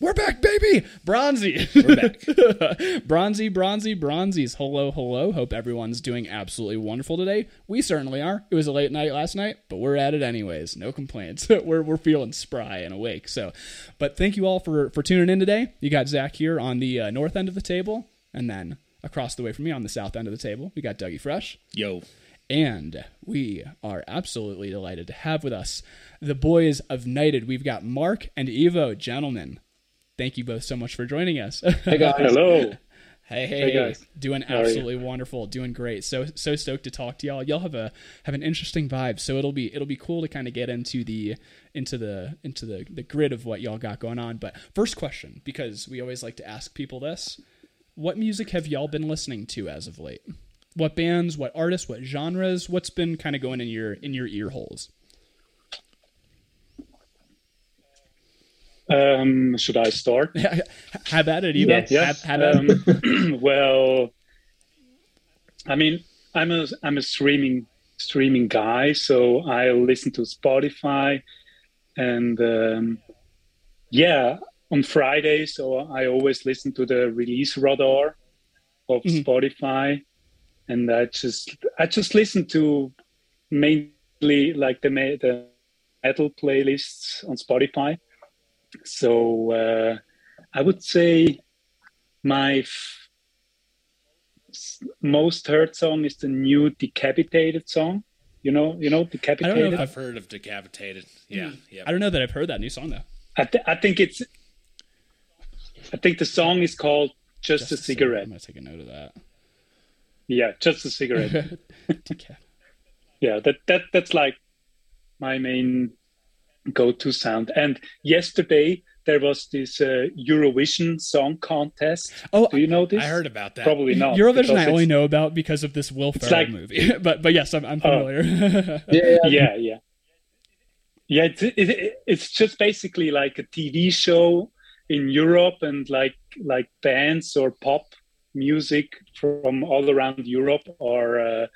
We're back, baby! Bronzy. We're back. bronzy, bronzy, bronzies. Hello, hello. Hope everyone's doing absolutely wonderful today. We certainly are. It was a late night last night, but we're at it anyways. No complaints. we're, we're feeling spry and awake. So, but thank you all for, for tuning in today. You got Zach here on the uh, north end of the table, and then across the way from me on the south end of the table, we got Dougie Fresh. Yo. And we are absolutely delighted to have with us the boys of Knighted. We've got Mark and Ivo, gentlemen thank you both so much for joining us. hey guys. Hello. Hey, hey, hey guys. doing absolutely wonderful, doing great. So so stoked to talk to y'all. Y'all have a have an interesting vibe. So it'll be it'll be cool to kind of get into the into the into the the grid of what y'all got going on. But first question, because we always like to ask people this: What music have y'all been listening to as of late? What bands? What artists? What genres? What's been kind of going in your in your ear holes? Um, should I start? How about it, Ivo? Yes. Um, well, I mean, I'm a I'm a streaming streaming guy, so I listen to Spotify, and um, yeah, on Friday, so I always listen to the release radar of mm-hmm. Spotify, and I just I just listen to mainly like the the metal playlists on Spotify so uh, I would say my f- most heard song is the new Decapitated song. You know, you know, Decapitated. I don't know if I've heard of Decapitated. Yeah, yeah. I don't know that I've heard that new song though. I, th- I think it's. I think the song is called "Just, just a, a Cigarette." I'm gonna take a note of that. Yeah, just a cigarette. yeah, that that that's like my main go-to sound. And yesterday there was this uh, Eurovision Song Contest. Oh, do you know this? I heard about that. Probably not. Eurovision I only know about because of this Will Ferrell like, movie. but but yes, I'm, I'm oh. familiar. yeah, yeah, yeah. Yeah, it's, it, it's just basically like a TV show in Europe and like like bands or pop music from all around Europe are uh,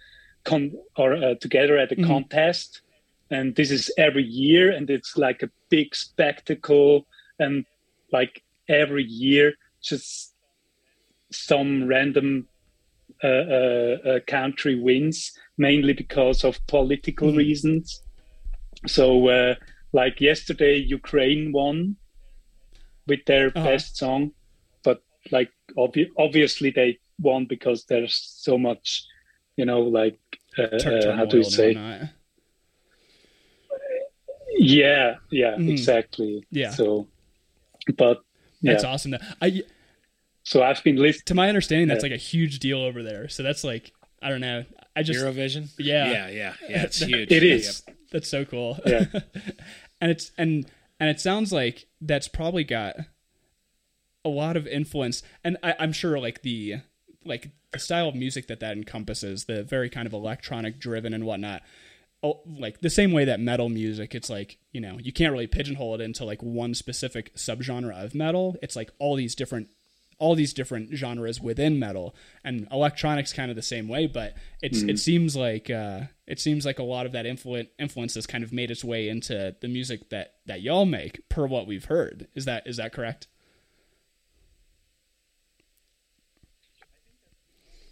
con- are uh, together at a mm-hmm. contest and this is every year and it's like a big spectacle and like every year just some random uh, uh, uh, country wins mainly because of political mm-hmm. reasons so uh, like yesterday ukraine won with their uh-huh. best song but like ob- obviously they won because there's so much you know like uh, uh, how do you say yeah, yeah, mm. exactly. Yeah. So, but yeah. that's awesome. I so I've been listening. To my understanding, that's like a huge deal over there. So that's like I don't know. I just Eurovision. Yeah, yeah, yeah, yeah. It's huge. It is. That's so cool. Yeah, and it's and and it sounds like that's probably got a lot of influence, and I, I'm sure like the like the style of music that that encompasses, the very kind of electronic driven and whatnot like the same way that metal music it's like you know you can't really pigeonhole it into like one specific subgenre of metal. It's like all these different all these different genres within metal. And electronics kind of the same way but it's mm. it seems like uh, it seems like a lot of that influence influence has kind of made its way into the music that that y'all make per what we've heard. Is that is that correct?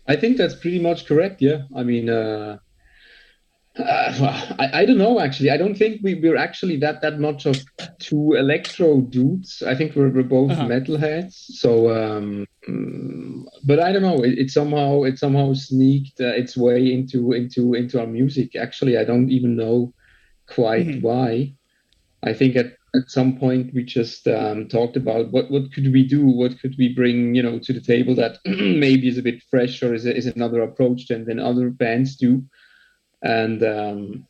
I think that's pretty much correct yeah. I mean uh uh, well, I, I don't know actually. I don't think we, we're actually that that much of two electro dudes. I think we're, we're both uh-huh. metalheads. So, um, but I don't know. It, it somehow it somehow sneaked uh, its way into into into our music. Actually, I don't even know quite mm-hmm. why. I think at at some point we just um, talked about what what could we do, what could we bring, you know, to the table that maybe is a bit fresh or is, is another approach than than other bands do and um,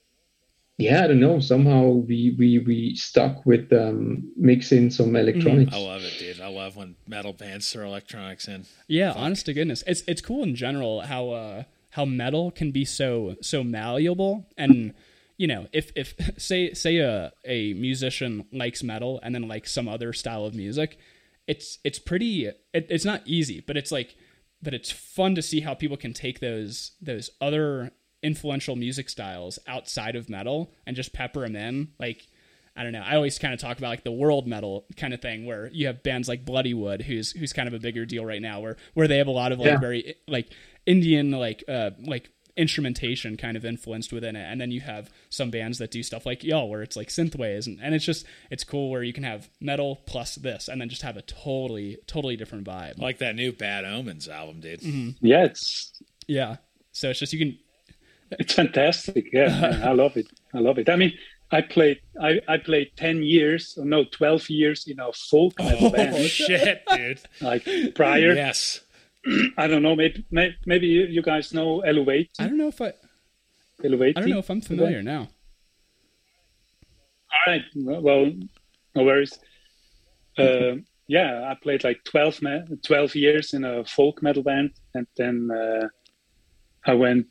yeah, I don't know. Somehow we we we stuck with um, mixing some electronics. I love it, dude. I love when metal bands throw electronics in. Yeah, Fuck. honest to goodness, it's it's cool in general how uh, how metal can be so so malleable and. You know, if if say say a a musician likes metal and then like some other style of music, it's it's pretty it, it's not easy, but it's like but it's fun to see how people can take those those other influential music styles outside of metal and just pepper them in. Like, I don't know. I always kind of talk about like the world metal kind of thing, where you have bands like Bloodywood, who's who's kind of a bigger deal right now, where where they have a lot of like Yeah. very like Indian like uh like instrumentation kind of influenced within it, and then you have some bands that do stuff like y'all, where it's like synthwaves, and, and it's just it's cool where you can have metal plus this, and then just have a totally totally different vibe. Like that new Bad Omens album, dude. Mm-hmm. Yeah, it's Yeah, so it's just you can it's fantastic. Yeah, I love it. I love it. I mean, I played I, I played ten years, no, twelve years in a folk metal Oh band. shit, dude. Like prior, Yes. I don't know. Maybe may- maybe you you guys know Eluveitie. I don't know if I Eluveitie. I don't know if I'm familiar now. All right. Well, no worries. Uh, yeah, I played like 12, me- 12 years in a folk metal band, and then uh, I went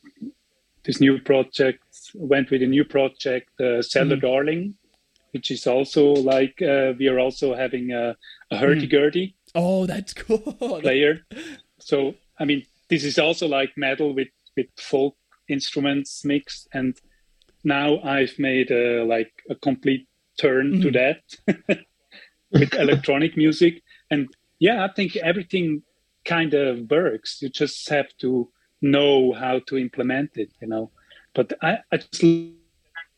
this new project. Went with a new project, uh, Cellar Darling, which is also like uh, we are also having a, a hurdy gurdy Oh, that's cool. player. So I mean, this is also like metal with with folk instruments mixed, and now I've made a, like a complete turn to that with electronic music, and yeah, I think everything kind of works. You just have to know how to implement it, you know. But I, I just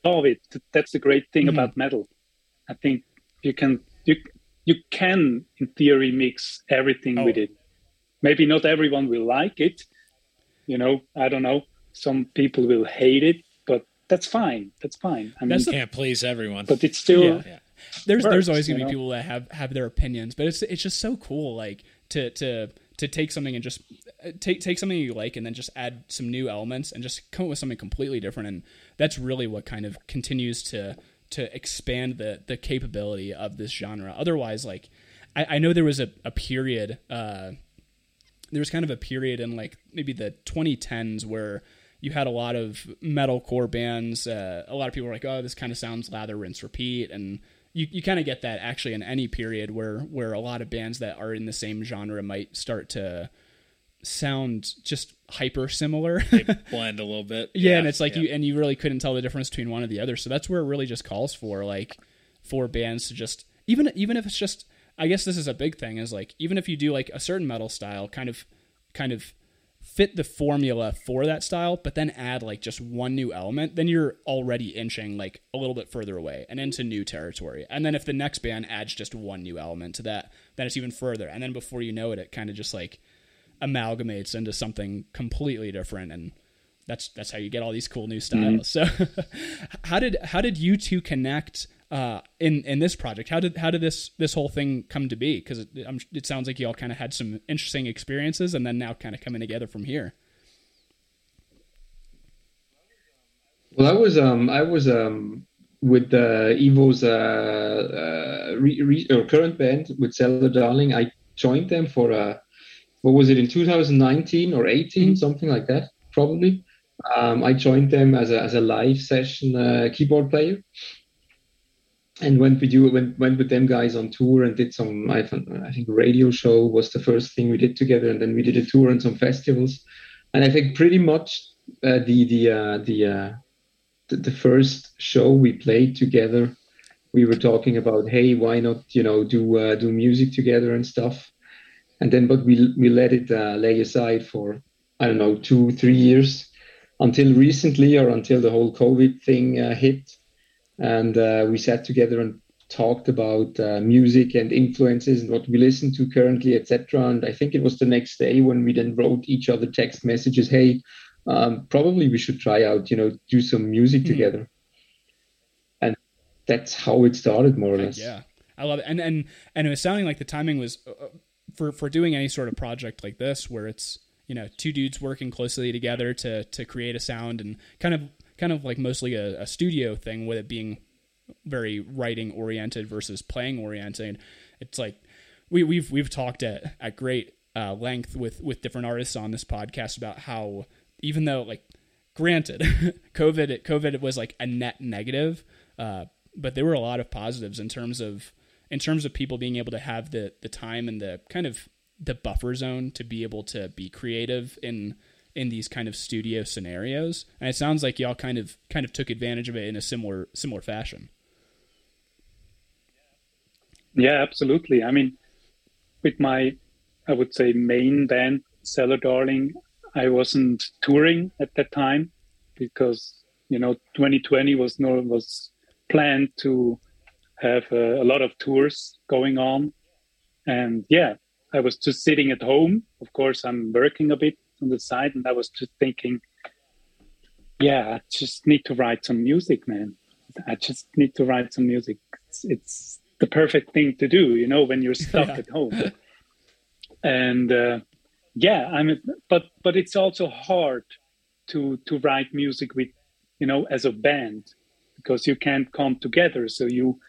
love it. That's the great thing mm-hmm. about metal. I think you can you you can in theory mix everything Oh. with it. Maybe not everyone will like it. You know, I don't know. Some people will hate it, but that's fine. That's fine. I mean, That's Can't please everyone. but it's still Yeah. Yeah. there's there's always gonna be know? people that have have their opinions, but it's it's just so cool, like to to to take something and just uh, take take something you like and then just add some new elements and just come up with something completely different, and that's really what kind of continues to to expand the the capability of this genre. Otherwise, like I, I know there was a, a period. Uh, there was kind of a period in like maybe the 2010s where you had a lot of metalcore bands. Uh, a lot of people were like, "Oh, this kind of sounds lather, rinse, repeat," and you, you kind of get that actually in any period where where a lot of bands that are in the same genre might start to sound just hyper similar. They blend a little bit. yeah, and it's like yeah. you and you really couldn't tell the difference between one or the other. So that's where it really just calls for like for bands to just even even if it's just I guess this is a big thing is like even if you do like a certain metal style kind of kind of fit the formula for that style but then add like just one new element then you're already inching like a little bit further away and into new territory. And then if the next band adds just one new element to that then it's even further. And then before you know it it kind of just like amalgamates into something completely different and that's that's how you get all these cool new styles. Mm-hmm. So how did how did you two connect uh, in in this project? How did how did this this whole thing come to be? Because it, it sounds like you all kind of had some interesting experiences, and then now kind of coming together from here. Well, I was um I was um with uh, Ivo's uh, uh re, re, or current band with Cellar Darling. I joined them for uh what was it in 2019 or 18 something like that probably. Um, I joined them as a as a live session uh, keyboard player, and went with you went went with them guys on tour and did some I I think radio show was the first thing we did together, and then we did a tour and some festivals, and I think pretty much uh, the the uh, the uh, the, the first show we played together, we were talking about, hey, why not, you know, do uh, do music together and stuff. And then, but we we let it uh, lay aside for I don't know two three years until recently or until the whole COVID thing uh, hit, and uh, we sat together and talked about uh, music and influences and what we listen to currently, etc. And I think it was the next day when we then wrote each other text messages, hey um, probably we should try out, you know, do some music together. And that's how it started, more or less. Yeah, I love it, and and and it was sounding like the timing was uh, for for doing any sort of project like this, where it's you know two dudes working closely together to to create a sound and kind of kind of like mostly a, a studio thing, with it being very writing oriented versus playing oriented. It's like we we've we've talked at at great uh, length with with different artists on this podcast about how even though like granted covid covid was like a net negative uh, but there were a lot of positives in terms of in terms of people being able to have the the time and the kind of the buffer zone to be able to be creative in in these kind of studio scenarios and it sounds like y'all kind of kind of took advantage of it in a similar similar fashion Yeah, absolutely. I mean, with my, I would say, main band, Cellar Darling, I wasn't touring at that time because you know 2020 was no was planned to have a, a lot of tours going on, and yeah, I was just sitting at home. Of course, I'm working a bit on the side, and I was just thinking, yeah, I just need to write some music, man. I just need to write some music. It's, it's the perfect thing to do, you know, when you're stuck Yeah. at home. And uh, yeah, I mean, but but it's also hard to to write music with, you know, as a band because you can't come together. So you,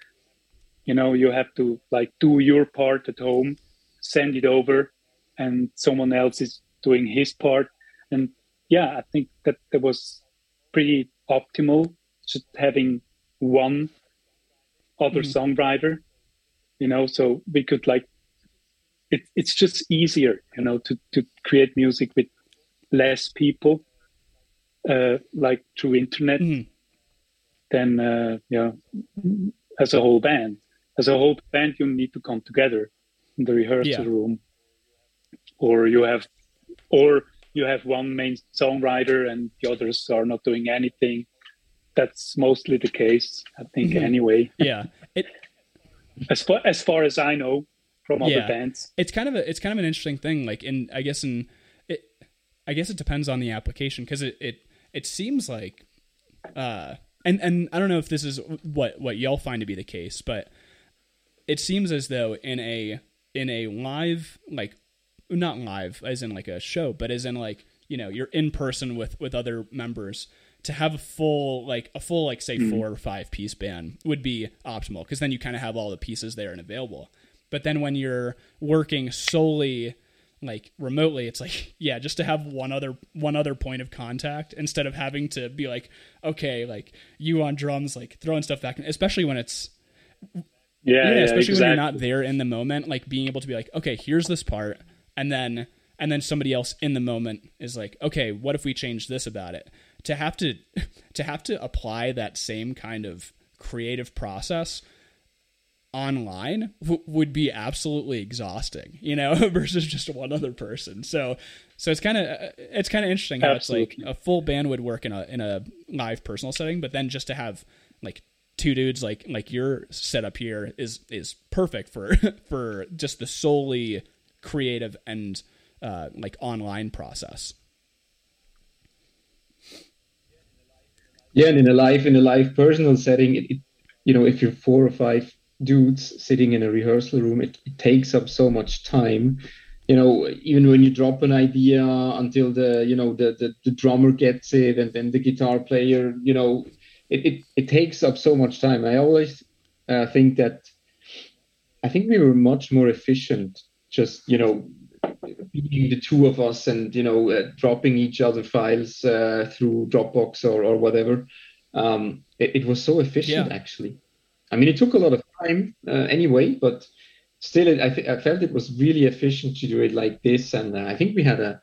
you know, you have to like do your part at home, send it over, and someone else is doing his part. And yeah, I think that that was pretty optimal, just having one other Mhm. songwriter, you know, so we could like it, it's just easier, you know, to, to create music with less people, uh, like through internet Mhm. than, uh, yeah, as a whole band. As a whole band, you need to come together in the rehearsal Yeah. room, or you have, or you have one main songwriter and the others are not doing anything. That's mostly the case, I think. Mhm. Anyway, Yeah. It as far as far as I know from other Yeah. bands. it's kind of a it's kind of an interesting thing like in i guess in it i guess it depends on the application because it, it it seems like uh and and i don't know if this is what what y'all find to be the case but it seems as though in a in a live like not live as in like a show but as in like you know you're in person with with other members to have a full like a full like say mm-hmm. four or five piece band would be optimal because then you kind of have all the pieces there and available. But then when you're working solely like remotely it's like yeah just to have one other one other point of contact instead of having to be like okay like you on drums like throwing stuff back especially when it's Yeah, yeah, yeah, especially when you're not there in the moment, like being able to be like, okay, here's this part, and then and then somebody else in the moment is like, okay, what if we change this about it? To have to to have to apply that same kind of creative process online w- would be absolutely exhausting, you know, versus just one other person. So so it's kind of uh, it's kind of interesting how it's like a full band would work in a in a live personal setting, but then just to have like two dudes like like your setup here is is perfect for for just the solely creative and uh like online process. Yeah, and in a live in a live personal setting, it, it you know if you're four or five dudes sitting in a rehearsal room, it, it takes up so much time. You know, even when you drop an idea until the you know the the, the drummer gets it, and then the guitar player, you know, it it, it takes up so much time. I always uh, think that I think we were much more efficient just you know being the two of us and you know uh, dropping each other files uh, through Dropbox or or whatever. Um, it, it was so efficient Yeah. actually. I mean, it took a lot of time uh, anyway, but still, it, I, th- I felt it was really efficient to do it like this. And uh, I think we had a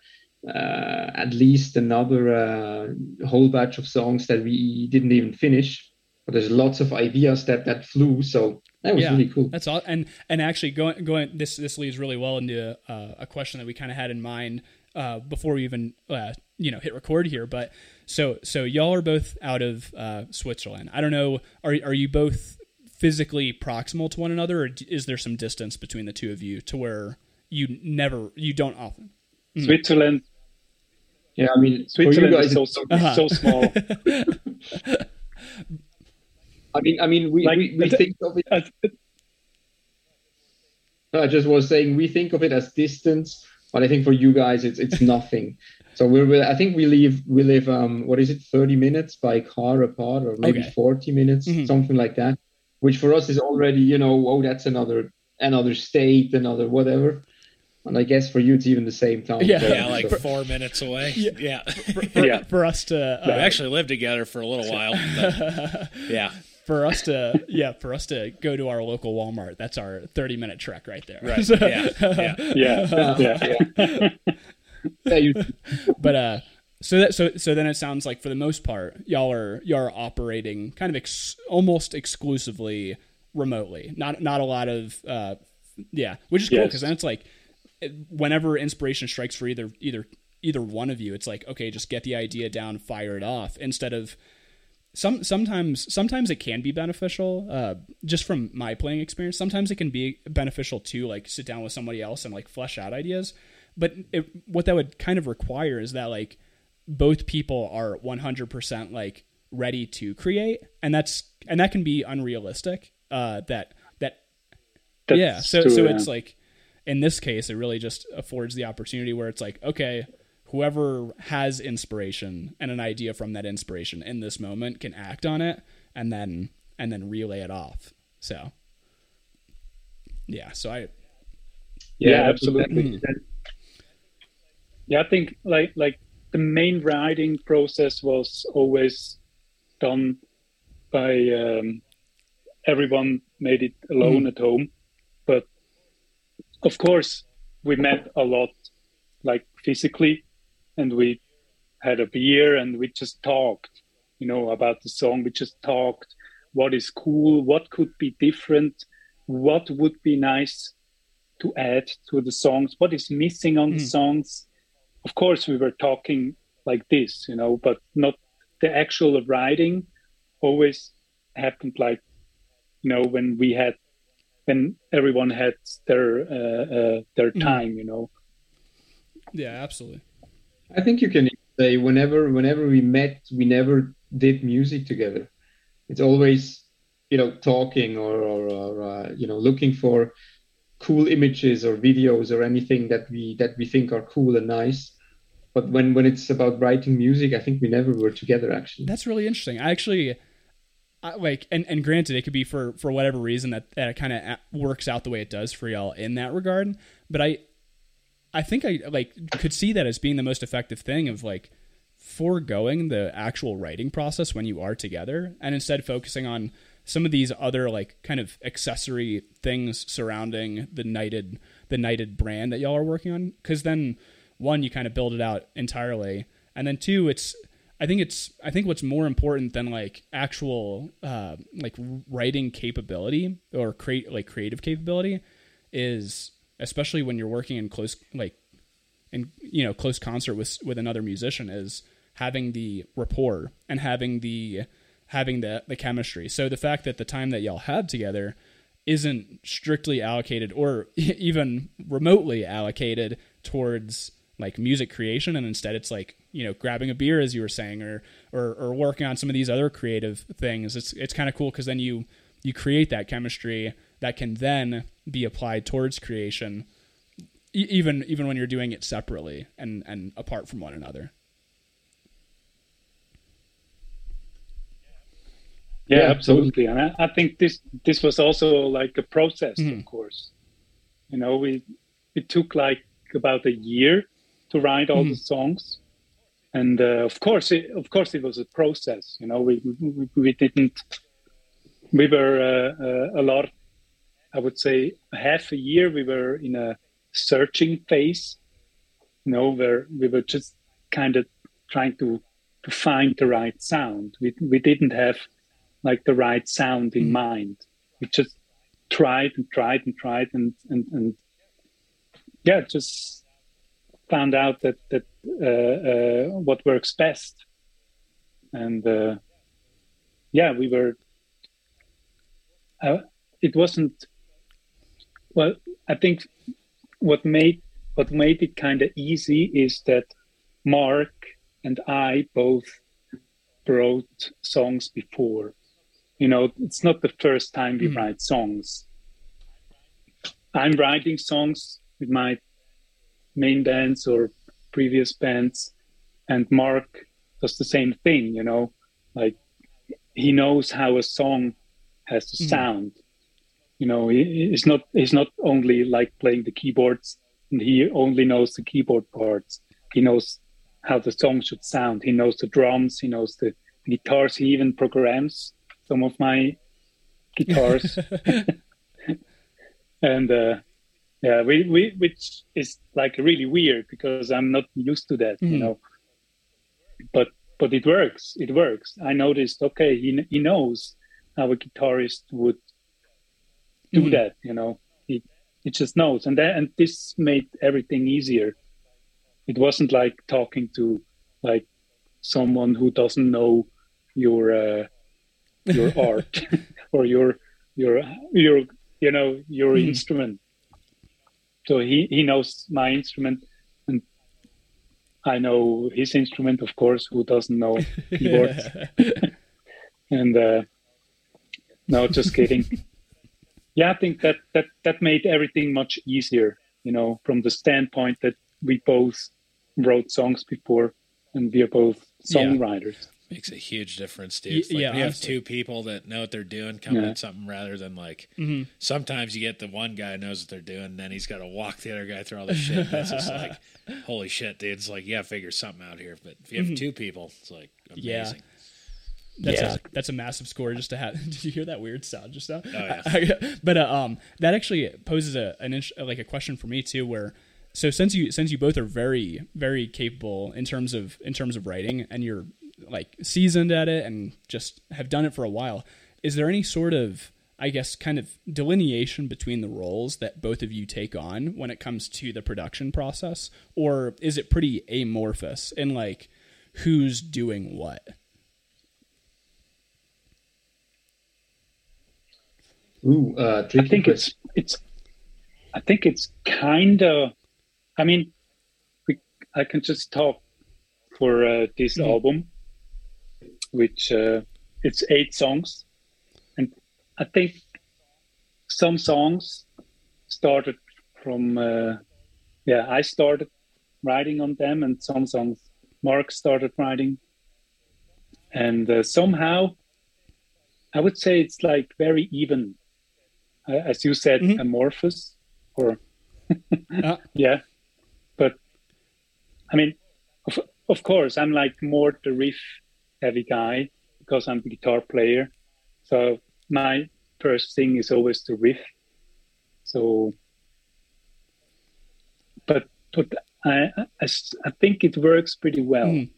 uh, at least another uh, whole batch of songs that we didn't even finish. But there's lots of ideas that that flew, so that was Yeah. really cool. That's all. And and actually going going this this leads really well into uh, a question that we kind of had in mind uh, before we even uh, you know hit record here. But so so y'all are both out of uh, Switzerland. I don't know. Are are you both physically proximal to one another, or is there some distance between the two of you to where you never you don't often? Switzerland, Yeah, I mean, Switzerland guys, is so it's- Uh-huh. so small. I mean, I mean, we, Like, we, we think of it No, I just was saying we think of it as distance, but I think for you guys it's it's nothing. So we're, we're I think we live we live um what is it 30 minutes by car apart or maybe Okay. 40 minutes Mhm. something like that, which for us is already you know oh that's another another state another whatever, and I guess for you it's even the same time. Yeah. Yeah, like so- four minutes away. Yeah. Yeah. For, for, Yeah. for us to We uh, actually lived together for a little while. but yeah. For us to yeah for us to go to our local Walmart. That's our thirty minute trek right there. Right. So- Yeah. Yeah. yeah, yeah. yeah, but uh so that so so then it sounds like for the most part y'all are y'all are operating kind of ex- almost exclusively remotely. Not not a lot of uh, yeah, which is cool Yes. because then it's like whenever inspiration strikes for either either either one of you, it's like okay, just get the idea down, fire it off instead of some sometimes sometimes it can be beneficial uh, just from my playing experience sometimes it can be beneficial to like sit down with somebody else and like flesh out ideas but it, what that would kind of require is that like both people are 100% like ready to create and that's and that can be unrealistic uh that that That's yeah so true, so yeah. it's like in this case it really just affords the opportunity where it's like okay whoever has inspiration and an idea from that inspiration in this moment can act on it and then and then relay it off. So yeah so i Yeah, that's absolutely. Yeah, I think like like the main writing process was always done by um, everyone made it alone at home, but of course we met a lot, like physically, and we had a beer and we just talked, you know, about the song. We just talked what is cool, what could be different, what would be nice to add to the songs, what is missing on the songs. Of course, we were talking like this, you know, but not the actual writing always happened like, you know, when we had, when everyone had their uh, uh, their time, you know. yeah absolutely I think you can say whenever whenever we met, we never did music together. It's always you know talking or or, or uh, you know looking for cool images or videos or anything that we that we think are cool and nice. But when when it's about writing music, I think we never were together actually. That's really interesting. I actually I, like, and, and granted, it could be for for whatever reason that that it kind of works out the way it does for y'all in that regard. But I, I think I like could see that as being the most effective thing of like foregoing the actual writing process when you are together and instead focusing on some of these other like kind of accessory things surrounding the knighted the knighted brand that y'all are working on. Because then one you kind of build it out entirely. And then two it's i think it's i think what's more important than like actual uh like writing capability or create like creative capability is especially when you're working in close like in you know close concert with with another musician is having the rapport and having the having the the chemistry. So the fact that the time that y'all had together isn't strictly allocated or even remotely allocated towards like music creation and instead it's like you know grabbing a beer as you were saying or or, or working on some of these other creative things it's it's kind of cool because then you you create that chemistry that can then be applied towards creation e- even even when you're doing it separately and and apart from one another Yeah, Yeah, absolutely. And I, I think this this was also like a process, Mhm. of course. You know, we it took like about a year to write all the songs, and uh, of course, it, of course, it was a process. You know, we we, we didn't. We were uh, uh, a lot. I would say half a year. We were in a searching phase. You know, where we were just kind of trying to to find the right sound. We we didn't have like the right sound in mind. We just tried and tried and tried and and, and yeah, just found out that that uh, uh, what works best. And uh, yeah, we were. Uh, it wasn't. Well, I think what made what made it kind of easy is that Mark and I both wrote songs before. You know it's not the first time we hmm. write songs. I'm writing songs with my main bands or previous bands and mark does the same thing you know? Like he knows how a song has to hmm. sound you know he, he's not he's not only like playing the keyboards and he only knows the keyboard parts. He knows how the song should sound. He knows the drums. He knows the guitars. He even programs some of my guitars. And uh yeah we, we which is like really weird because i'm not used to that you Mhm. know. But but it works. It works. I noticed okay he, he knows how a guitarist would do Mhm. that. You know, he he just knows, and then and this made everything easier. It wasn't like talking to like someone who doesn't know your uh, your art or your your your you know your Mhm. instrument. So he he knows my instrument, and I know his instrument, of course. Who doesn't know keyboards? and uh, no, just kidding. Yeah, I think that that that made everything much easier. You know, from the standpoint that we both wrote songs before, and we are both Yeah. songwriters. Makes a huge difference, dude. Y- Like, yeah, when you have two people that know what they're doing, coming Yeah. at something rather than like Mhm. sometimes you get the one guy knows what they're doing, and then he's got to walk the other guy through all the shit. And it's just like, holy shit, dude! It's like, yeah, figure something out here. But if you have Mhm. two people, it's like Yeah. That's Yeah. a that's a massive score just to have. Did you hear that weird sound just now? Oh, yeah. but uh, um, that actually poses a an int- like a question for me too. Where so since you since you both are very very capable in terms of in terms of writing and you're like seasoned at it and just have done it for a while, is there any sort of I guess kind of delineation between the roles that both of you take on when it comes to the production process, or is it pretty amorphous in like who's doing what? Ooh, uh, tricky I think question. it's it's. I think it's kind of. I mean, we, I can just talk for uh, this Mhm. album, which uh, it's eight songs, and I think some songs started from. Uh, yeah, I started writing on them, and some songs Mark started writing, and uh, somehow, I would say it's like very even as you said, Mhm. amorphous, or Uh. yeah. But I mean, of, of course, I'm like more the riff heavy guy because I'm the guitar player. So my first thing is always the riff. So, but but I I, I think it works pretty well. Mhm.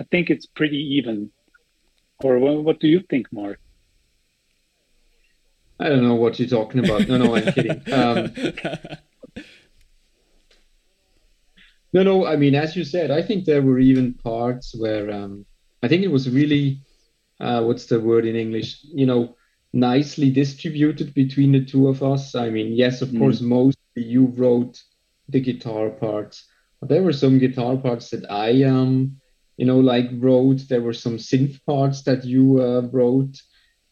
I think it's pretty even. Or what, what do you think, Mark? I don't know what you're talking about. No, no, I'm kidding. Um, no, no. I mean, as you said, I think there were even parts where um, I think it was really, uh, what's the word in English? You know, nicely distributed between the two of us. I mean, yes, of Mm. course, mostly you wrote the guitar parts, but there were some guitar parts that I, um, you know, like wrote. There were some synth parts that you uh, wrote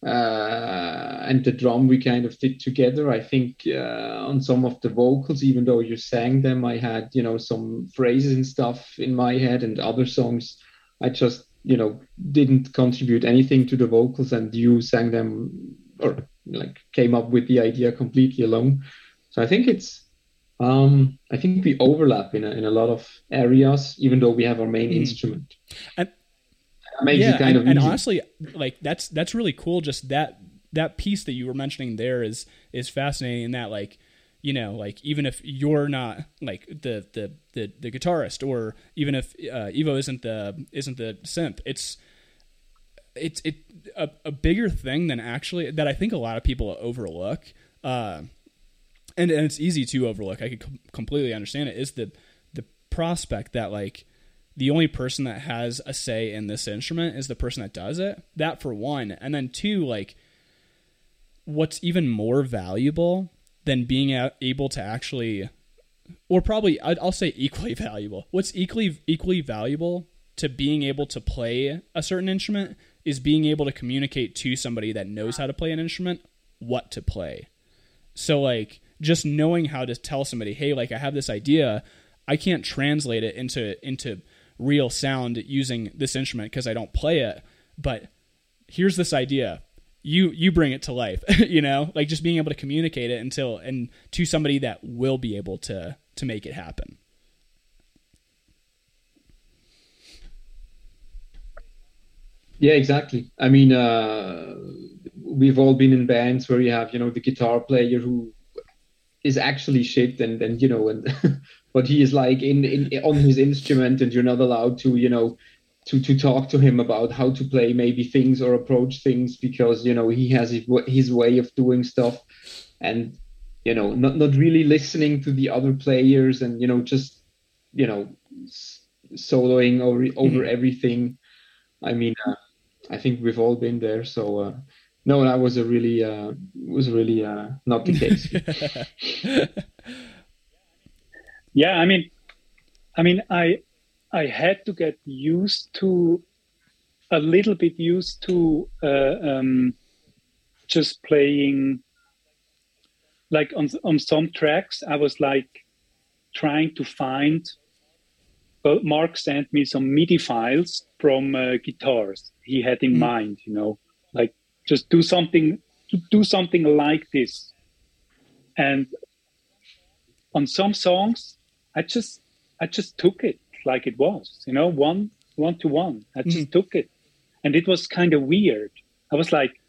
uh, and the drum we kind of did together. I think uh, on some of the vocals, even though you sang them, I had you know some phrases and stuff in my head, and other songs I just you know didn't contribute anything to the vocals, and you sang them or like came up with the idea completely alone. So I think it's. Um, I think we overlap in a, in a lot of areas, even though we have our main Mhm. instrument. And- makes yeah, it kind and, of and easy. honestly, like that's that's really cool. Just that that piece that you were mentioning there is is fascinating. In that, like, you know, like even if you're not like the the the, the guitarist, or even if uh, Ivo isn't the isn't the synth, it's it's it a, a bigger thing than actually that I think a lot of people overlook. Uh, and and it's easy to overlook. I could com- completely understand it. Is the the prospect that like the only person that has a say in this instrument is the person that does it. That for one, and then two, like what's even more valuable than being able to actually, or probably I'll say equally valuable. What's equally equally valuable to being able to play a certain instrument is being able to communicate to somebody that knows how to play an instrument what to play. So like just knowing how to tell somebody, hey, like I have this idea, I can't translate it into into real sound using this instrument because I don't play it, but here's this idea. You you bring it to life, you know? Like just being able to communicate it until and to somebody that will be able to to make it happen. Yeah, exactly. I mean, uh, we've all been in bands where you have, you know, the guitar player who is actually shaped and and you know, and but he is like in in on his instrument, and you're not allowed to, you know, to to talk to him about how to play maybe things or approach things because you know he has his, his way of doing stuff and you know not not really listening to the other players and you know just you know soloing over over mm-hmm. everything i mean uh, i think we've all been there so uh, no that was a really uh, was really uh, not the case yeah i mean i mean i I had to get used to a little bit used to uh, um, just playing like on on some tracks I was like trying to find well Mark sent me some MIDI files from uh, guitars he had in mm. mind you know like just do something do something like this and on some songs I just I just took it like it was, you know, one one to one. I just mm. took it, and it was kind of weird. I was like,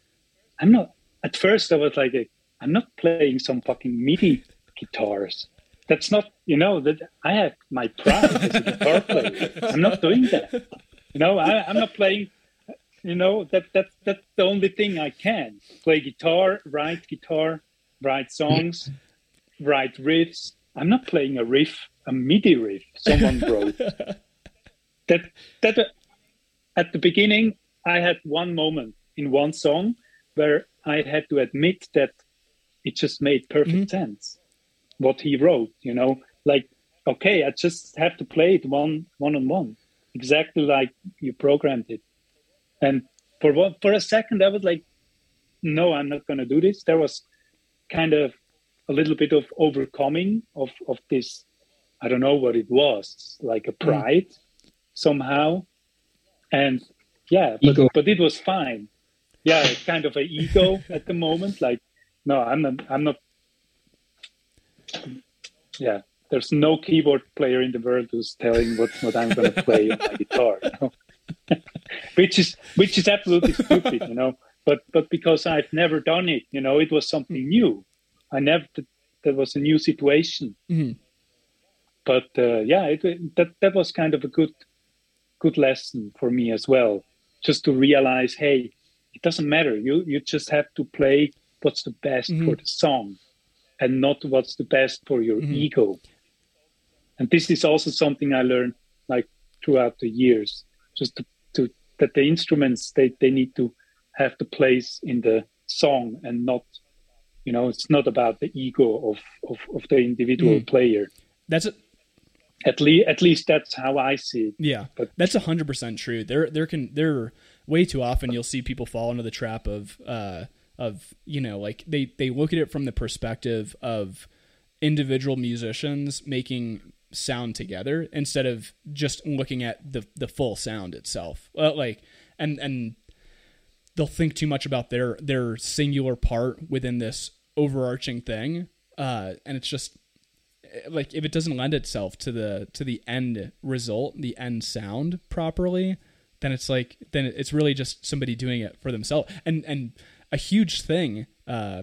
I'm not. At first, I was like, I'm not playing some fucking MIDI guitars. That's not, you know, that I have my pride as a guitar player. I'm not doing that. You know, I, I'm not playing. You know, that that that's the only thing I can play guitar, write guitar, write songs, write riffs. I'm not playing a riff a MIDI riff someone wrote. that that at the beginning, I had one moment in one song where I had to admit that it just made perfect mm-hmm. sense what he wrote. You know, like okay, I just have to play it one one on one, exactly like you programmed it. And for one, for a second, I was like, no, I'm not going to do this. There was kind of a little bit of overcoming of of this I don't know what it was, like a mm. pride mm. somehow. And yeah, but, but it was fine. Yeah, kind of an ego at the moment. Like, no, I'm not, I'm not. Yeah, there's no keyboard player in the world who's telling what, what I'm going to play on my guitar. You know? which is which is absolutely stupid, you know. But but because I've never done it, you know, it was something new. I never that was a new situation. Mm-hmm but uh, yeah, it, that that was kind of a good good lesson for me as well, just to realize, hey, it doesn't matter. You you just have to play what's the best mm-hmm. for the song, and not what's the best for your mm-hmm. ego. And this is also something I learned like throughout the years, just to, to that the instruments they, they need to have the place in the song and not you know it's not about the ego of of, of the individual mm. player that's a, at least at least that's how I see it. Yeah, but that's hundred percent true. There there can there way too often you'll see people fall into the trap of uh of you know like they they look at it from the perspective of individual musicians making sound together instead of just looking at the the full sound itself. Uh, like and and they'll think too much about their their singular part within this overarching thing. Uh, and it's just like if it doesn't lend itself to the to the end result, the end sound properly, then it's like then it's really just somebody doing it for themselves. And and a huge thing uh,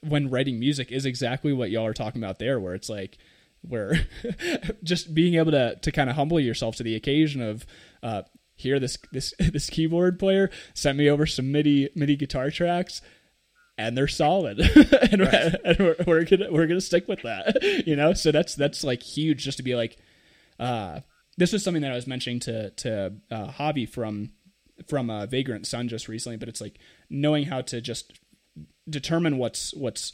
when writing music is exactly what y'all are talking about there, where it's like where just being able to to kind of humble yourself to the occasion of uh, here this this this keyboard player sent me over some MIDI MIDI guitar tracks and they're solid and, right. and we're, we're, gonna we're gonna stick with that you know so that's that's like huge just to be like uh this was something that i was mentioning to to uh hobby from from uh, vagrant sun just recently but it's like knowing how to just determine what's what's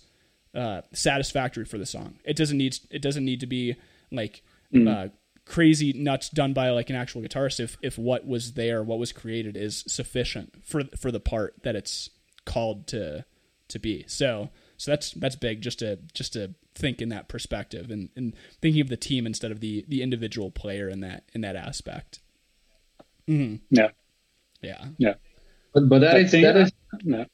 uh satisfactory for the song it doesn't need it doesn't need to be like mm. uh crazy nuts done by like an actual guitarist if if what was there what was created is sufficient for for the part that it's called to to be. So so that's that's big just to just to think in that perspective and, and thinking of the team instead of the the individual player in that in that aspect. Mm-hmm. Yeah. Yeah. Yeah. But but that is that is no.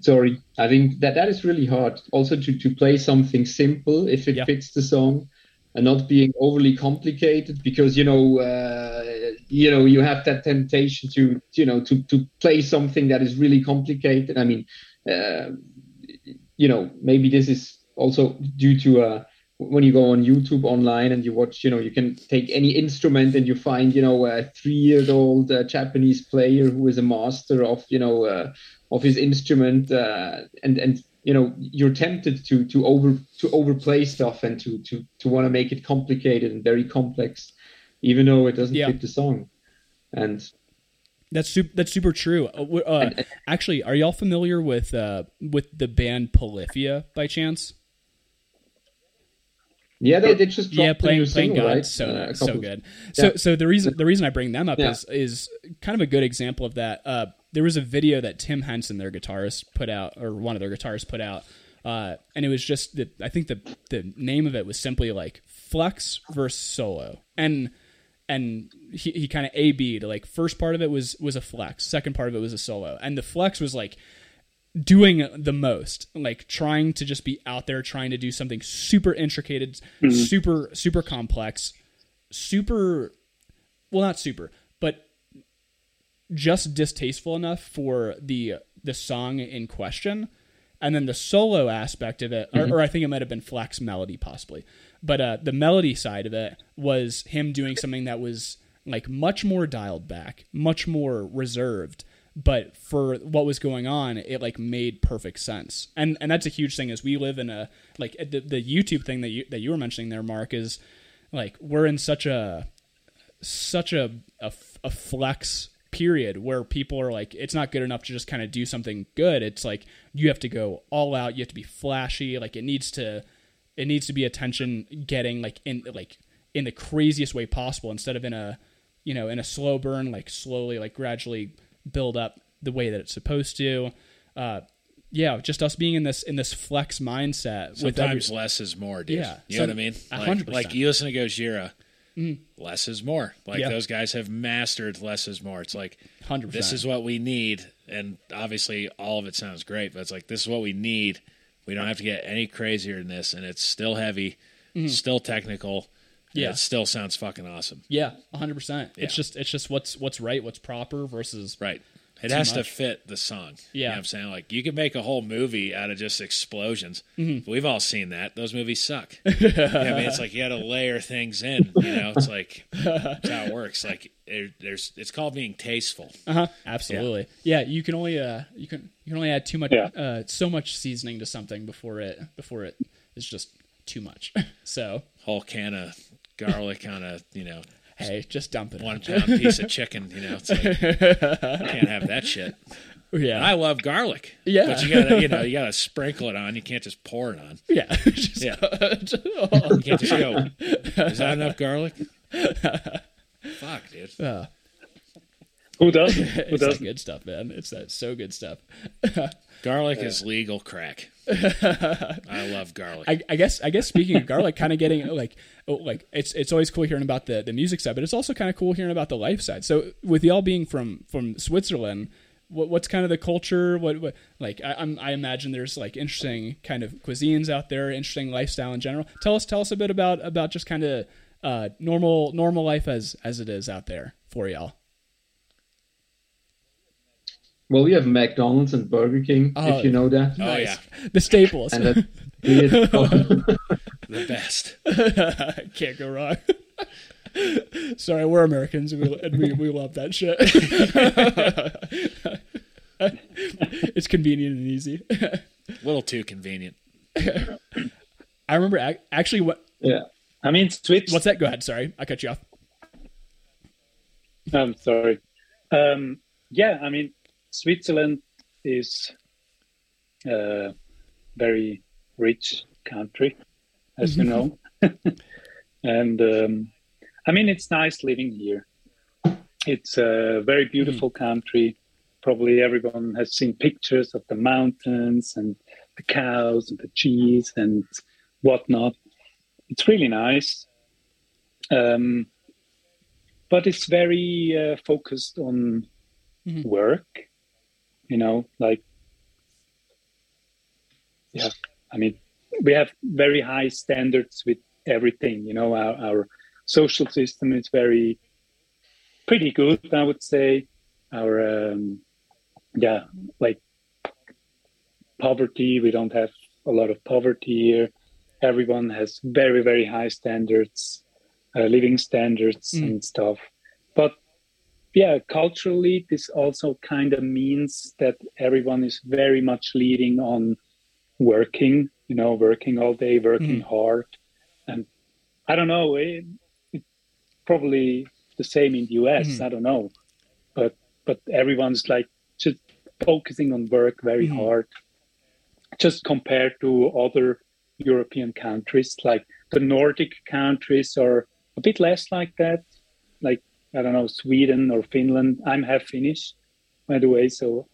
sorry. I think that that is really hard. Also to to play something simple if it yeah. fits the song and not being overly complicated because you know uh, you know you have that temptation to you know to to play something that is really complicated. I mean uh, you know, maybe this is also due to a when you go on YouTube online and you watch, you know, you can take any instrument and you find, you know, a three-year-old uh, Japanese player who is a master of, you know, uh, of his instrument, uh, and and you know, you're tempted to to over to overplay stuff and to to to want to make it complicated and very complex, even though it doesn't Yeah. fit the song. And That's super. That's super true. Uh, uh, actually, are y'all familiar with uh, with the band Polyphia by chance? yeah, they, they just yeah, dropped a playing new playing single, God, right? so Uh, so good. So Yeah. so the reason the reason I bring them up Yeah. is is kind of a good example of that. Uh, there was a video that Tim Henson, their guitarist, put out, or one of their guitarists put out, uh, and it was just the, I think the the name of it was simply like flex versus solo, and and he, he kind of a b'd like first part of it was was a flex, second part of it was a solo, and the flex was like doing the most like trying to just be out there trying to do something super intricate mm-hmm. super super complex super well not super but just distasteful enough for the the song in question and then the solo aspect of it or, mm-hmm. or i think it might have been flex melody possibly but uh the melody side of it was him doing something that was like much more dialed back much more reserved but for what was going on it like made perfect sense. And and that's a huge thing is we live in a like the, the youtube thing that you that you were mentioning there mark is like we're in such a such a, a, a flex period where people are like it's not good enough to just kind of do something good. It's like you have to go all out you have to be flashy like it needs to it needs to be attention getting like in like in the craziest way possible instead of in a you know in a slow burn like slowly like gradually build up the way that it's supposed to uh yeah just us being in this in this flex mindset with every, Sometimes less is more, dude. Yeah, You know what I mean? Like, hundred like you listen to Gojira, less is more. Like Yeah. those guys have mastered less is more. It's like 100%. this is what we need, and obviously all of it sounds great, but it's like this is what we need. We don't have to get any crazier than this, and it's still heavy, still technical. and Mm-hmm. Yeah. it still sounds fucking awesome. yeah 100% it's just it's just what's what's right what's proper versus Right. It has to fit the song. You Yeah. know what I'm saying? Like, you could make a whole movie out of just explosions. Mm-hmm. We've all seen that. Those movies suck. You know I mean, it's like you got to layer things in. You know, it's like that's how it works. Like, there, there's, it's called being tasteful. Uh-huh. Absolutely. Yeah. you can only uh you can you can only add too much Yeah. uh so much seasoning to something before it before it is just too much. so Whole can of garlic on a, you know, hey, just dump it. one on. pound piece of chicken. You know, it's like, can't have that shit. Yeah. And I love garlic. Yeah. But you gotta, you know, you gotta sprinkle it on. You can't just pour it on. yeah. Just- Yeah. You can't just go, is that enough garlic? Fuck, dude. Uh, Who doesn't? Who it's doesn't? good stuff, man. It's that so good stuff. Garlic is legal crack. I love garlic. I, I guess I guess speaking of garlic, kind of getting like oh, like it's it's always cool hearing about the, the music side, but it's also kind of cool hearing about the life side. So with y'all being from from Switzerland, what, what's kind of the culture? What, what like I, I'm, I imagine there's like interesting kind of cuisines out there, interesting lifestyle in general. Tell us tell us a bit about about just kind of uh, normal normal life as as it is out there for y'all. Well, we have McDonald's and Burger King, Oh, if you know that. oh yeah, the staples. And that's weird. the best. Can't go wrong. Sorry, we're Americans and we, and we, we love that shit. it's convenient and easy. A little too convenient. I remember actually what yeah. I mean, Switch. what's that? Go ahead. Sorry, I cut you off. I'm sorry. Um, yeah, I mean, Switzerland is a very rich country, as you know. and um, I mean, it's nice living here. It's a very beautiful country. Probably everyone has seen pictures of the mountains and the cows and the cheese and whatnot. It's really nice. Um, but it's very uh, focused on Mhm. work you know like yeah i mean we have very high standards with everything you know our, our social system is very pretty good i would say our um, yeah like poverty we don't have a lot of poverty here everyone has very very high standards, uh, living standards Mm. and stuff. Yeah, culturally, this also kind of means that everyone is very much leading on working. You know, working all day, working hard, and I don't know. It, it's probably the same in the US. Mhm. I don't know, but but everyone's like just focusing on work very Mhm. hard. Just compared to other European countries, like the Nordic countries are a bit less like that. Like I don't know, Sweden or Finland. I'm half Finnish, by the way, so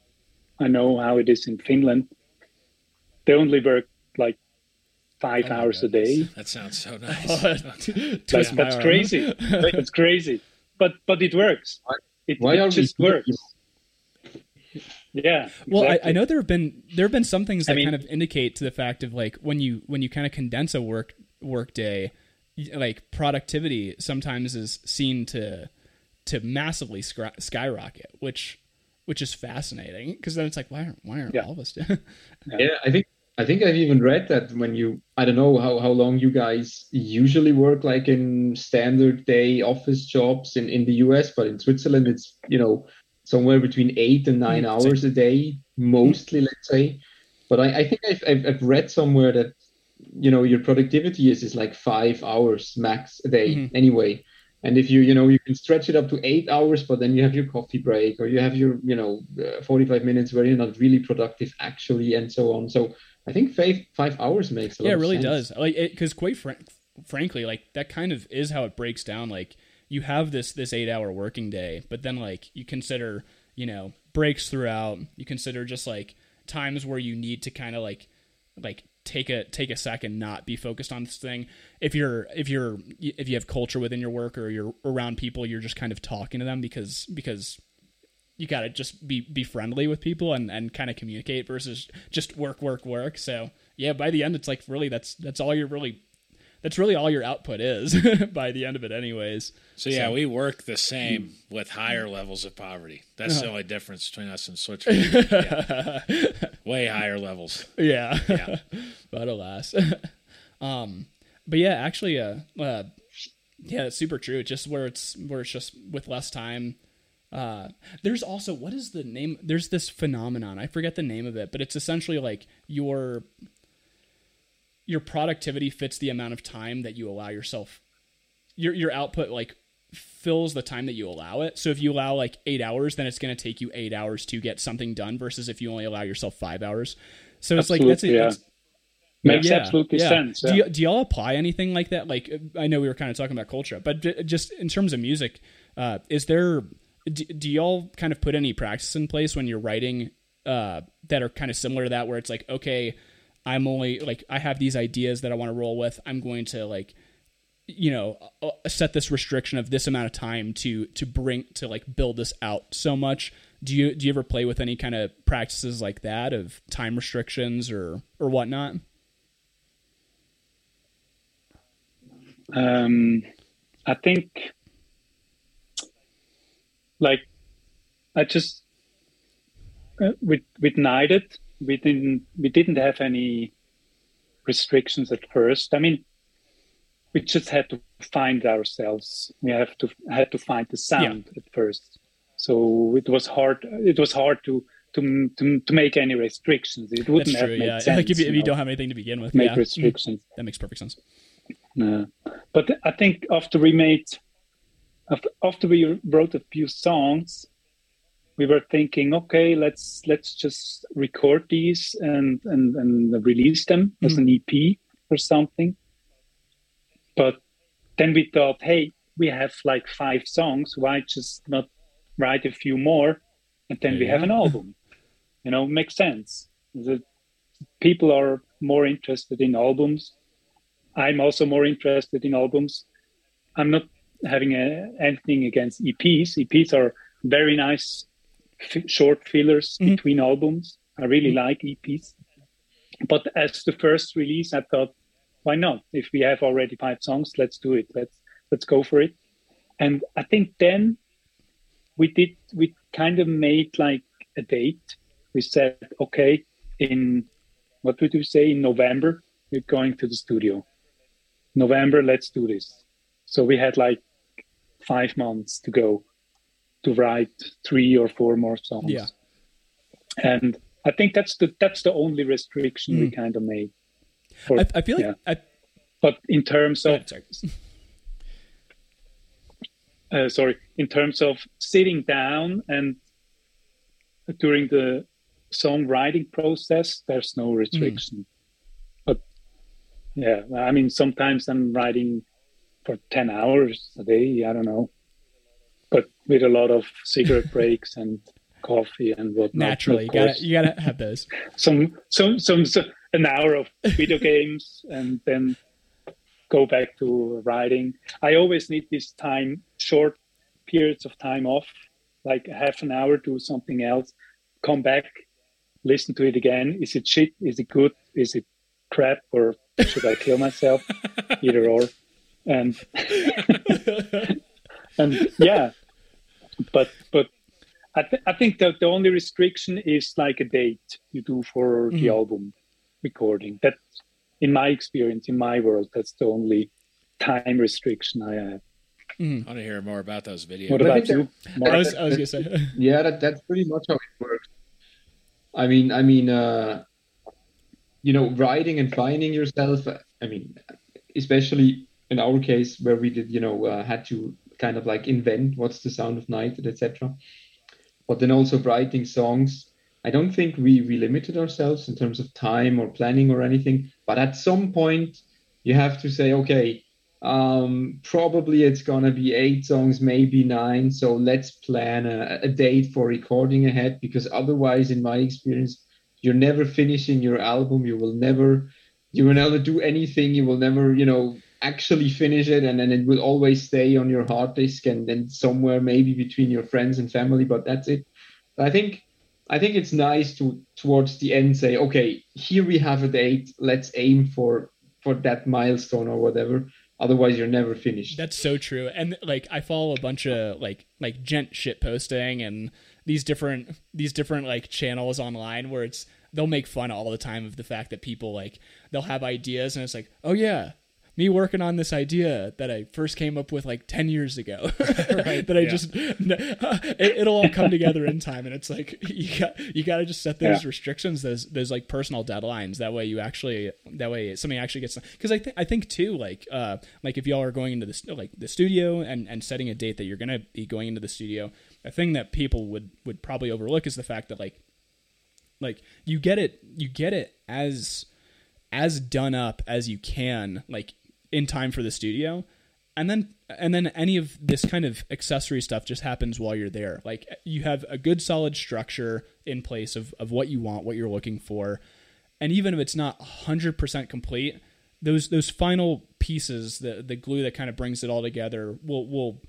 I know how it is in Finland. They only work like five Oh my hours a day. That sounds so nice. That's, that's crazy. That's crazy. But but it works. It, Why it are we just works. Yeah. Well, I, I know there have been there have been some things that I mean- kind of indicate to the fact of like when you when you kind of condense a work work day, like productivity sometimes is seen to to massively scry- skyrocket, which which is fascinating because then it's like why aren't why aren't Yeah. all of us doing? Yeah, I think I think I've even read that when you I don't know how, how long you guys usually work like in standard day office jobs in, in the US, but in Switzerland it's you know somewhere between eight and nine Mm, hours a day, mostly, let's say. But I, I think I've, I've I've read somewhere that you know your productivity is is like five hours max a day Mhm. anyway. And if you you know you can stretch it up to eight hours, but then you have your coffee break or you have your you know uh, 45 minutes where you're not really productive actually, and so on. So I think five five hours makes a lot. yeah, it of really does. Like because quite fran- frankly, like that kind of is how it breaks down. Like you have this this eight hour working day, but then like you consider you know breaks throughout. You consider just like times where you need to kind of like like take a take a second not be focused on this thing. If you're if you're if you have culture within your work or you're around people you're just kind of talking to them because because you got to just be be friendly with people and and kind of communicate versus just work work work. So yeah by the end it's like really that's that's all you're really that's really all your output is by the end of it anyways So yeah, So- we work the same with higher levels of poverty. That's the only difference between us and Switzerland. Yeah. Way higher levels. yeah Yeah. but alas um but yeah actually uh, uh yeah it's super true just where it's where it's just with less time uh there's also what is the name there's this phenomenon i forget the name of it but it's essentially like your your productivity fits the amount of time that you allow yourself your your output like fills the time that you allow it so if you allow like eight hours then it's going to take you eight hours to get something done versus if you only allow yourself five hours so it's like that's, Absolutely, yeah. that's Makes yeah, absolutely yeah. sense. Do, you, do y'all apply anything like that? Like, I know we were kind of talking about culture, but just in terms of music, uh, is there, do, do y'all kind of put any practice in place when you're writing uh, that are kind of similar to that, where it's like, okay, I'm only, like, I have these ideas that I want to roll with. I'm going to, like, you know, uh, set this restriction of this amount of time to to bring to like build this out so much. Do you do you ever play with any kind of practices like that of time restrictions or or whatnot? um, I think like I just uh, with with Knighted we didn't we didn't have any restrictions at first. I mean, we just had to find ourselves. We have to had to find the sound at first. So it was hard. It was hard to to to, to make any restrictions. It wouldn't That's have made Yeah, sense. like if you, if you know, don't have anything to begin with, make yeah, restrictions. that makes perfect sense. No. But I think after we made, af- after we wrote a few songs, we were thinking, okay, let's let's just record these and and, and release them as mm-hmm. an EP or something. But then we thought, hey, we have like five songs. Why just not write a few more, and then we have an album? You know, makes sense. The people are more interested in albums I'm also more interested in albums. I'm not having a, anything against EPs. EPs are very nice f- short fillers Mhm. between albums. I really like EPs. But as the first release, I thought, why not? If we have already five songs, let's do it. Let's let's go for it. And I think then we did we kind of made like a date. We said, okay, in what would you say in November we're going to the studio. November, let's do this. So we had like five months to go to write three or four more songs. Yeah. And I think that's the that's the only restriction we Mm. kind of made. For- I, I feel like yeah. I, but in terms of sorry. uh, sorry, in terms of sitting down and during the songwriting process, there's no restriction. But yeah, I mean, sometimes I'm writing for 10 hours a day, I don't know, but with a lot of cigarette breaks and coffee and whatnot. naturally, you gotta you gotta have those. some, some, some, some, an hour of video games and then go back to writing. I always need this time, short periods of time off, like half an hour, do something else, come back, listen to it again. Is it shit? Is it good? Is it crap? Or should I kill myself? Either or. And and yeah, but but I, th- I think that the only restriction is like a date you do for the Mhm. album recording. That, in my experience, in my world, that's the only time restriction I have. I want to hear more about those videos. What But I about think you? I was I was gonna say. yeah that that's pretty much how it works i mean i mean uh you know writing and finding yourself i mean especially in our case where we did you know uh, had to kind of like invent what's the sound of night etc but then also writing songs i don't think we we limited ourselves in terms of time or planning or anything but at some point you have to say okay um, probably it's gonna be eight songs, maybe nine. So let's plan a, a date for recording ahead because otherwise, in my experience, you're never finishing your album. You will never, you will never do anything. You will never, you know, actually finish it, and then it will always stay on your hard disk and then somewhere maybe between your friends and family. But that's it. But I think. I think it's nice to towards the end say, okay, here we have a date. Let's aim for for that milestone or whatever otherwise you're never finished That's so true. And like I follow a bunch of like like djent shit posting and these different these different like channels online where it's they'll make fun all the time of the fact that people like they'll have ideas and it's like, "Oh yeah, me working on this idea that I first came up with like 10 years ago." Right, that I yeah. just it, it'll all come together in time and it's like you got you got to just set those Yeah. restrictions those those like personal deadlines that way you actually that way something actually gets because I think I think too like uh like if y'all are going into this like the studio and and setting a date that you're gonna be going into the studio a thing that people would would probably overlook is the fact that like like you get it you get it as as done up as you can like in time for the studio and then and then any of this kind of accessory stuff just happens while you're there like you have a good solid structure in place of, of what you want what you're looking for and even if it's not 100% complete those those final pieces the the glue that kind of brings it all together will will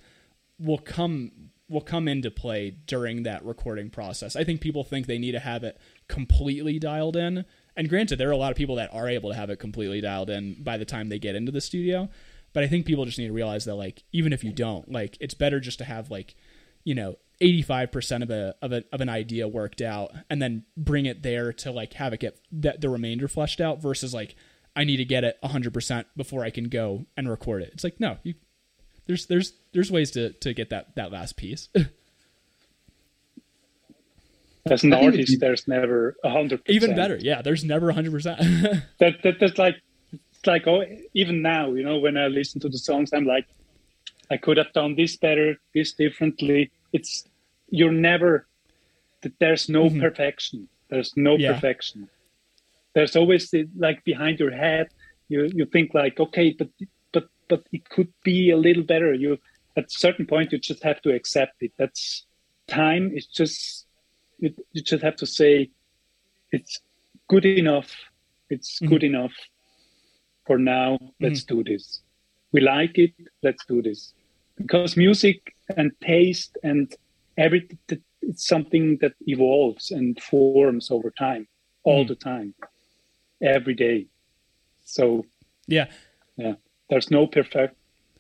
will come will come into play during that recording process. I think people think they need to have it completely dialed in. And granted, there are a lot of people that are able to have it completely dialed in by the time they get into the studio. But I think people just need to realize that like even if you don't, like it's better just to have like, you know, 85% of a of a of an idea worked out and then bring it there to like have it get the, the remainder fleshed out versus like I need to get it 100% before I can go and record it. It's like no, you there's there's there's ways to to get that that last piece. As an I think if artist, there's never a hundred. Even better. Yeah, there's never 100%. That, that that's like it's like oh, even now, you know, when I listen to the songs, I'm like, I could have done this better, this differently. It's you're never. that There's no Mhm. perfection. There's no Yeah. perfection. There's always the, like behind your head. You you think like okay, but but but it could be a little better. You at a certain point you just have to accept it. That's time. It's just you, you just have to say it's good enough. It's Mhm. good enough for now. Let's do this. We like it. Let's do this. Because music and taste and everything, it's something that evolves and forms over time, all Mhm. the time, every day. So yeah. yeah, there's no perfect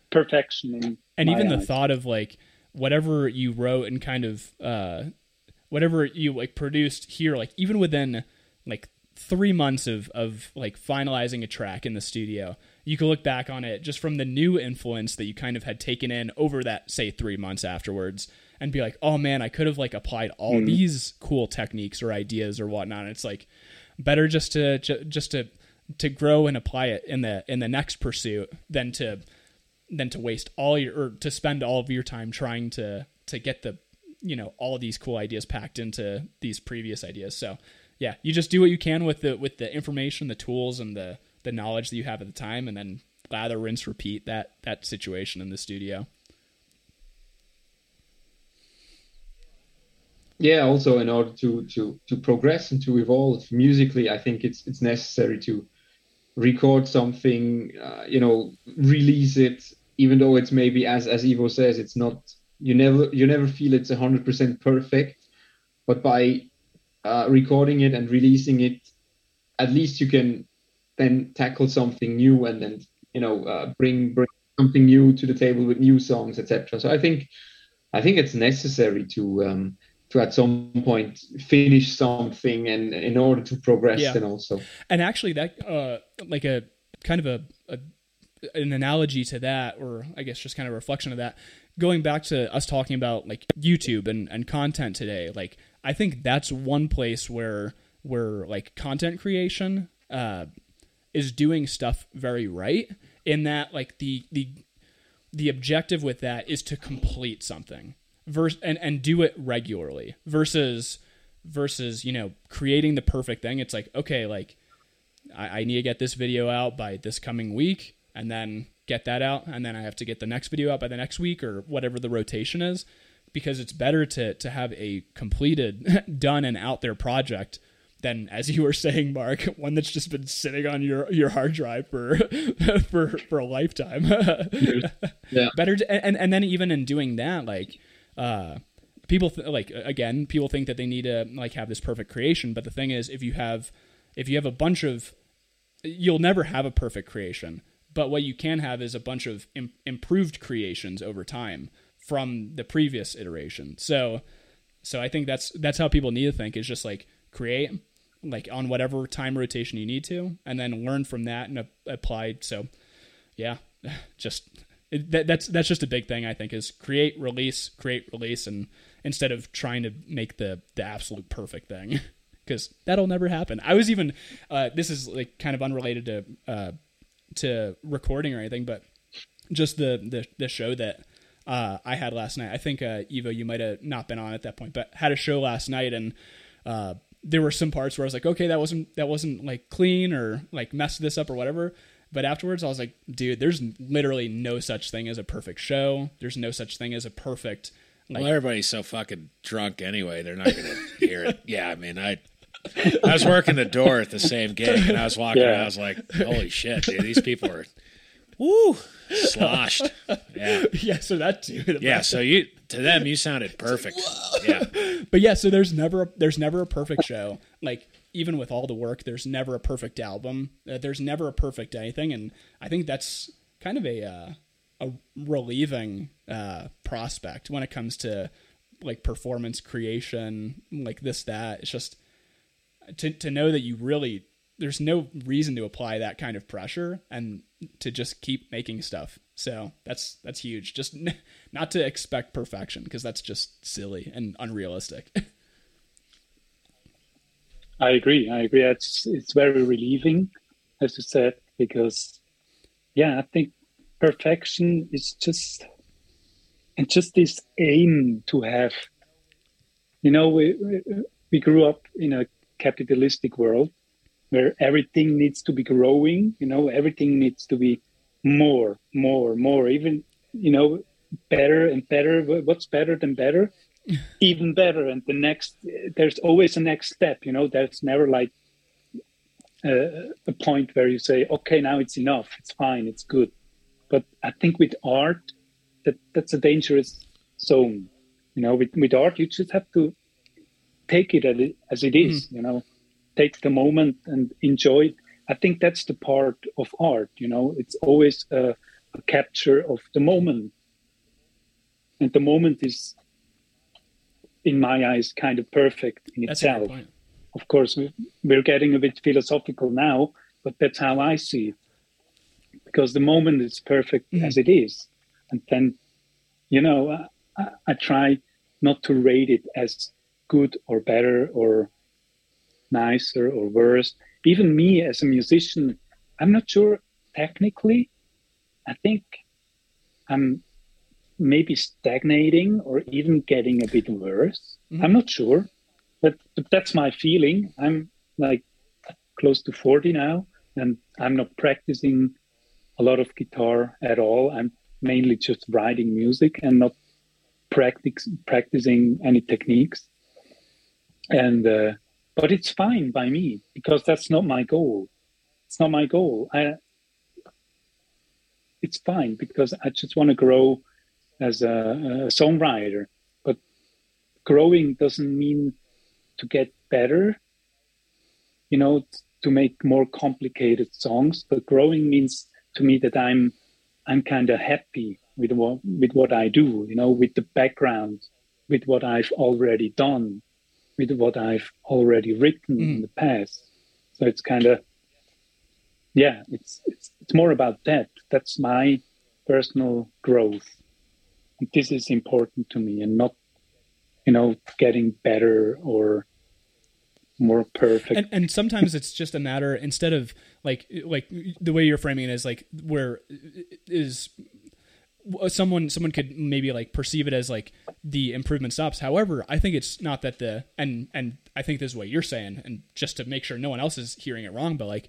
perfection in and even the eyes. thought of like whatever you wrote and kind of uh whatever you like produced here like even within like three months of of like finalizing a track in the studio, you can look back on it just from the new influence that you kind of had taken in over that say three months afterwards and be like, oh man, I could have like applied all mm-hmm. these cool techniques or ideas or whatnot. And it's like better just to just to to grow and apply it in the in the next pursuit than to than to waste all your or to spend all of your time trying to to get the you know all these cool ideas packed into these previous ideas. So yeah, you just do what you can with the with the information, the tools, and the the knowledge that you have at the time, and then lather, rinse, repeat that that situation in the studio. Yeah, also in order to to to progress and to evolve musically, I think it's it's necessary to record something, uh, you know, release it, even though it's maybe as as Ivo says, it's not you never you never feel it's hundred percent perfect, but by uh, recording it and releasing it, at least you can then tackle something new and then you know uh, bring bring something new to the table with new songs, etc. So I think I think it's necessary to um, to at some point finish something and in order to progress yeah. and also and actually that uh like a kind of a, a an analogy to that or i guess just kind of a reflection of that going back to us talking about like youtube and, and content today like i think that's one place where where like content creation uh is doing stuff very right in that like the the the objective with that is to complete something verse and and do it regularly versus versus you know creating the perfect thing. It's like okay like I, I need to get this video out by this coming week and then get that out and then i have to get the next video out by the next week or whatever the rotation is because it's better to to have a completed done and out there project than as you were saying mark one that's just been sitting on your your hard drive for for for a lifetime. Yeah. Better to, and and then even in doing that like uh, people th- like again, people think that they need to like have this perfect creation, but the thing is, if you have if you have a bunch of, you'll never have a perfect creation. But what you can have is a bunch of Im- improved creations over time from the previous iteration. So, so I think that's that's how people need to think is just like create like on whatever time rotation you need to, and then learn from that and apply. So, yeah, just that, that's that's just a big thing I think is create, release, create, release, and instead of trying to make the the absolute perfect thing, because that'll never happen. I was even uh, this is like kind of unrelated to uh, to recording or anything, but just the the, the show that uh, I had last night. I think uh, Ivo, you might have not been on at that point, but had a show last night and. Uh, there were some parts where I was like, okay, that wasn't that wasn't like clean or like messed this up or whatever. But afterwards, I was like, dude, there's literally no such thing as a perfect show. There's no such thing as a perfect. Like, well, everybody's so fucking drunk anyway. They're not going to hear it. Yeah, I mean, I I was working the door at the same gig, and I was walking. Yeah. around, I was like, holy shit, dude, these people are woo sloshed. Yeah, yeah. So that too. Yeah. So you to them, you sounded perfect. Yeah. But yeah, so there's never a, there's never a perfect show. Like even with all the work, there's never a perfect album. Uh, there's never a perfect anything, and I think that's kind of a uh, a relieving uh, prospect when it comes to like performance creation, like this that. It's just to to know that you really there's no reason to apply that kind of pressure and to just keep making stuff. So that's that's huge. Just n- not to expect perfection because that's just silly and unrealistic. I agree. I agree. It's it's very relieving, as you said, because yeah, I think perfection is just and just this aim to have. You know, we we grew up in a capitalistic world where everything needs to be growing. You know, everything needs to be more, more, more. Even you know, better and better. What's better than better? even better and the next there's always a next step you know there's never like a, a point where you say okay now it's enough it's fine it's good but i think with art that that's a dangerous zone you know with, with art you just have to take it as it is mm. you know take the moment and enjoy it i think that's the part of art you know it's always a, a capture of the moment and the moment is in my eyes, kind of perfect in That's itself. of course, we're getting a bit philosophical now, but that's how I see it. Because the moment is perfect mm-hmm. as it is. And then, you know, I, I try not to rate it as good or better or nicer or worse. Even me as a musician, I'm not sure technically. I think I'm maybe stagnating or even getting a bit worse. Mm-hmm. I'm not sure, but, but that's my feeling. I'm like close to 40 now, and I'm not practicing a lot of guitar at all. I'm mainly just writing music and not practice, practicing any techniques. And uh, but it's fine by me because that's not my goal. It's not my goal. I it's fine because I just want to grow as a, a songwriter. But growing doesn't mean to get better, you know, to make more complicated songs. But growing means to me that I'm I'm kind of happy with what with what I do, you know, with the background, with what I've already done, with what I've already written mm. in the past. So it's kind of yeah, it's it's it's more about that. That's my personal growth. And this is important to me and not you know getting better or more perfect. And, and sometimes it's just a matter instead of like like the way you're framing it is like where is someone someone could maybe like perceive it as like the improvement stops. However i think it's not that the and and i think this is what you're saying and just to make sure no one else is hearing it wrong but like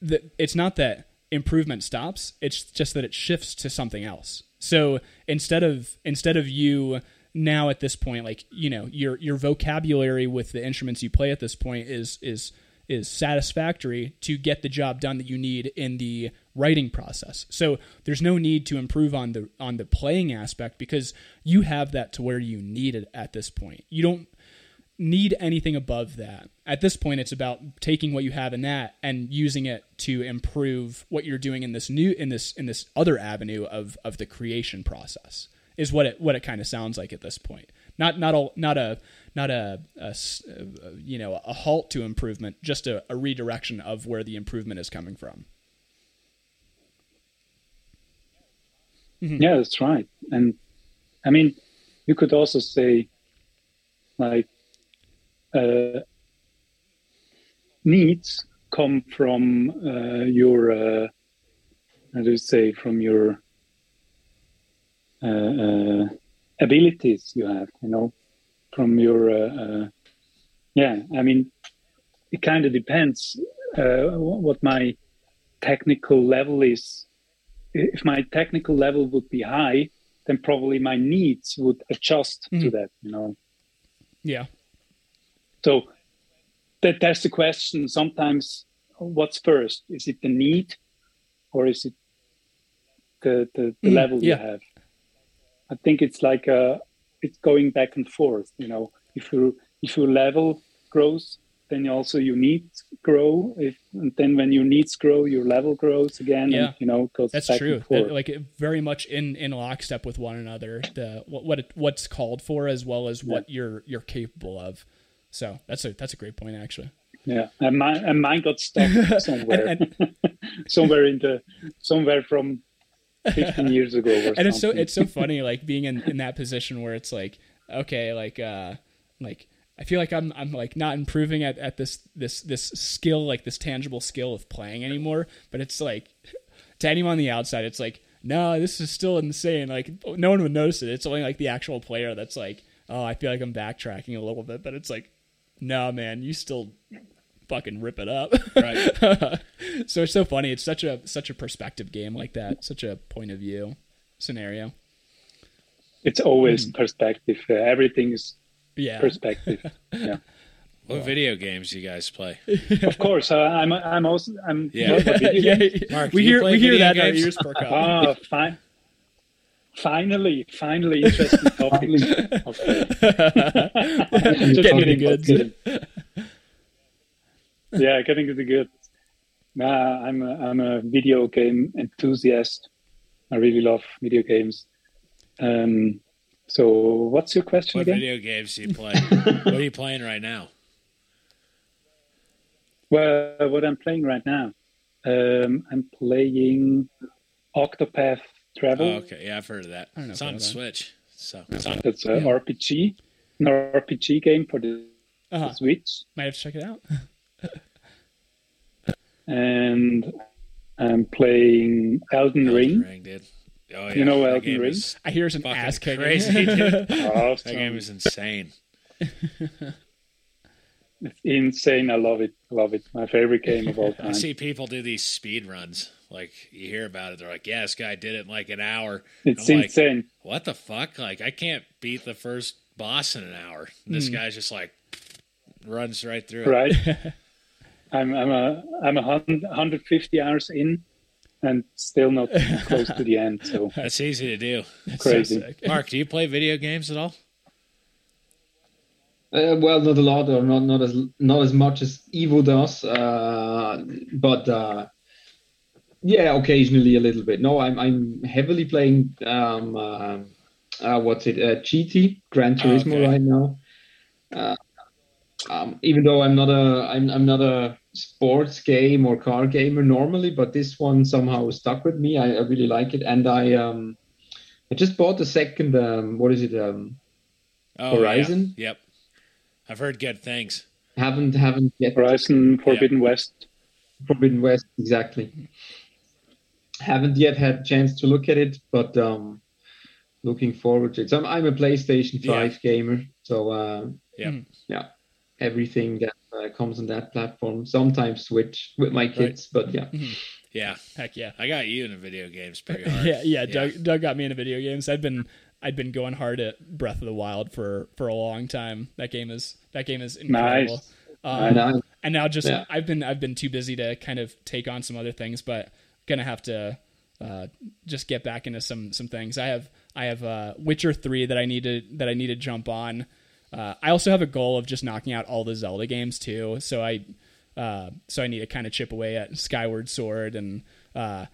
the, it's not that improvement stops it's just that it shifts to something else. So instead of instead of you now at this point like you know your your vocabulary with the instruments you play at this point is is is satisfactory to get the job done that you need in the writing process. So there's no need to improve on the on the playing aspect because you have that to where you need it at this point. You don't need anything above that. At this point it's about taking what you have in that and using it to improve what you're doing in this new in this in this other avenue of of the creation process. Is what it what it kind of sounds like at this point. Not not a not a not a, a, a uh, you know a halt to improvement, just a, a redirection of where the improvement is coming from. Mm-hmm. Yeah, that's right. And I mean, you could also say, like, uh, needs come from uh, your, uh, how do you say, from your uh, uh, abilities you have, you know, from your uh, uh, yeah i mean it kind of depends what my technical level is if my technical level would be high then probably my needs would adjust mm. to that you know yeah so that that's the question sometimes what's first is it the need or is it the the, the mm, level yeah. you have i think it's like a it's going back and forth. You know, if you if your level grows, then also your needs grow. If and then when your needs grow, your level grows again. Yeah, and, you know, goes that's true. That, like very much in in lockstep with one another. The what what it, what's called for as well as what yeah. you're you're capable of. So that's a that's a great point actually. Yeah, and mine and mine got stuck somewhere, and, and, somewhere in the somewhere from 15 years ago and something. it's so it's so funny like being in, in that position where it's like okay like uh like I feel like I'm I'm like not improving at, at this this this skill like this tangible skill of playing anymore but it's like to anyone on the outside it's like no this is still insane like no one would notice it it's only like the actual player that's like oh I feel like I'm backtracking a little bit but it's like no man you still fucking rip it up. Right. so it's so funny. It's such a such a perspective game like that. Such a point of view scenario. It's always mm. perspective. Uh, everything is yeah. perspective. yeah. What video games you guys play? of course, uh, I'm. I'm also. I'm. Yeah, yeah. Mark, we hear we hear that games? ears perk up. Oh, fine. Finally, finally, interesting topics. Getting the goods yeah, getting to the good. Nah, I'm a, I'm a video game enthusiast. I really love video games. Um, so, what's your question what again? video games do you play? what are you playing right now? Well, what I'm playing right now, um, I'm playing Octopath Traveler. Oh, okay, yeah, I've heard of that. I don't know It's on know. Switch. So it's on. That's a Yeah. RPG, an RPG game for the Uh-huh. Switch, Might have to check it out. and I'm playing Elden Elden Ring. Ring, dude. Oh yeah, You know that Elden Ring? is I hear some ass kicking. crazy, dude. Awesome. That game is insane. It's insane. I love it. I love it. My favorite game of all time. I see people do these speed runs. Like you hear about it, they're like, "Yeah, this guy did it in like an hour." It's I'm like, insane. What the fuck? Like I can't beat the first boss in an hour. This Hmm. guy's just like runs right through it. right? I'm I'm a I'm a hun- 150 hours in, and still not close to the end. So That's easy to do. That's Crazy. sick. Mark, do you play video games at all? Uh, well, not a lot, or not not as not as much as Ivo does, uh, but uh, yeah, occasionally a little bit. No, I'm I'm heavily playing um, uh, uh, what's it, uh, GT Gran Turismo okay. right now. Uh, um, even though I'm not a I'm I'm not a sports game or car gamer normally, but this one somehow stuck with me. I, I really like it, and I um I just bought the second um what is it um Oh, Horizon? Yeah. Yep. I've heard good things. haven't haven't yet Horizon Forbidden West. Forbidden West, exactly. Haven't yet had a chance to look at it, but um, looking forward to it. So I'm, I'm a PlayStation Yeah. 5 gamer, so uh, Yep. Mm. yeah, everything that uh, comes on that platform. Sometimes Switch with my kids, but yeah. Yeah. Heck yeah. I got you into video games pretty hard. Yeah, yeah. Doug, Doug got me into video games. I'd been I'd been going hard at Breath of the Wild for for a long time. That game is that game is incredible. Nice. Um, And I, and now just Yeah. I've been I've been too busy to kind of take on some other things, but gonna have to uh, just get back into some some things. I have I have uh, Witcher three that I need to that I need to jump on. Uh, I also have a goal of just knocking out all the Zelda games too. So I uh, so I need to kind of chip away at Skyward Sword and uh,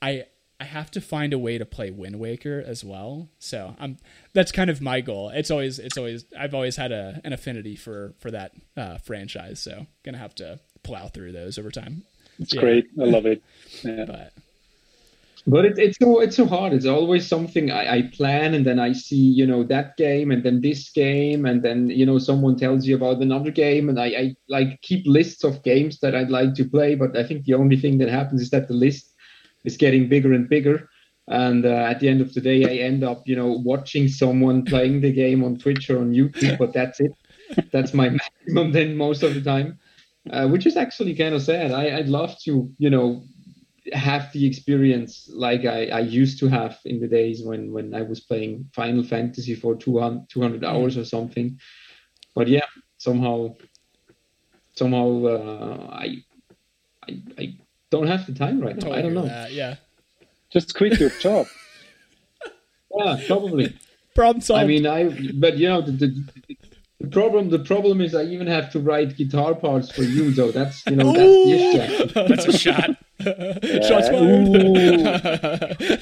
I I have to find a way to play Wind Waker as well. So I'm that's kind of my goal. It's always it's always I've always had a an affinity for for that uh, franchise. So gonna have to plow through those over time. It's Yeah. great. I love it. Yeah. But but it, it's so it's so hard. It's always something I, I plan, and then I see you know that game, and then this game, and then you know someone tells you about another game, and I, I like keep lists of games that I'd like to play. But I think the only thing that happens is that the list is getting bigger and bigger. And uh, at the end of the day, I end up, you know, watching someone playing the game on Twitch or on YouTube, but that's it. That's my maximum then most of the time, uh, which is actually kind of sad. I, I'd love to, you know, have the experience like I, I used to have in the days when, when I was playing Final Fantasy for 200, 200 hours or something. But yeah, somehow, somehow uh, I, I, I don't have the time right now. totally I don't know. that, yeah. Just quit your job. Yeah, probably. Problem solved. I mean, I but you know the, the the problem the problem is I even have to write guitar parts for you, so that's you know that's the issue. That's a shot. Shots fired.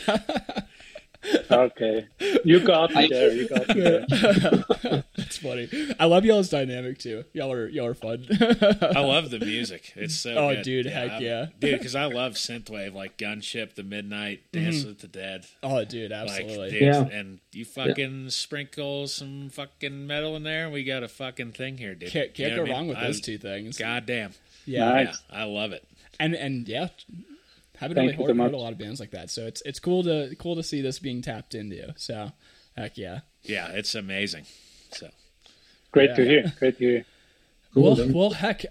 Okay, you got me there. You got me there. That's funny. I love y'all's dynamic too. Y'all are y'all are fun. I love the music. It's so Oh, good. dude, heck I'm- yeah. dude. Because I love synthwave, like Gunship, The Midnight, mm-hmm. Dance with the Dead. oh, dude, Like, absolutely. dude, Yeah. and you fucking sprinkle some fucking metal in there, and we got a fucking thing here, dude. Can't, can't know go what I wrong mean? with I- those two things. Goddamn. Yeah, Nice. Yeah, I love it. And and yeah, haven't Thank really you so heard, a lot of bands like that. So it's it's cool to cool to see this being tapped into. So heck yeah. Yeah, it's amazing. So Great to Yeah. hear. Great to hear. Cool, well, well, heck.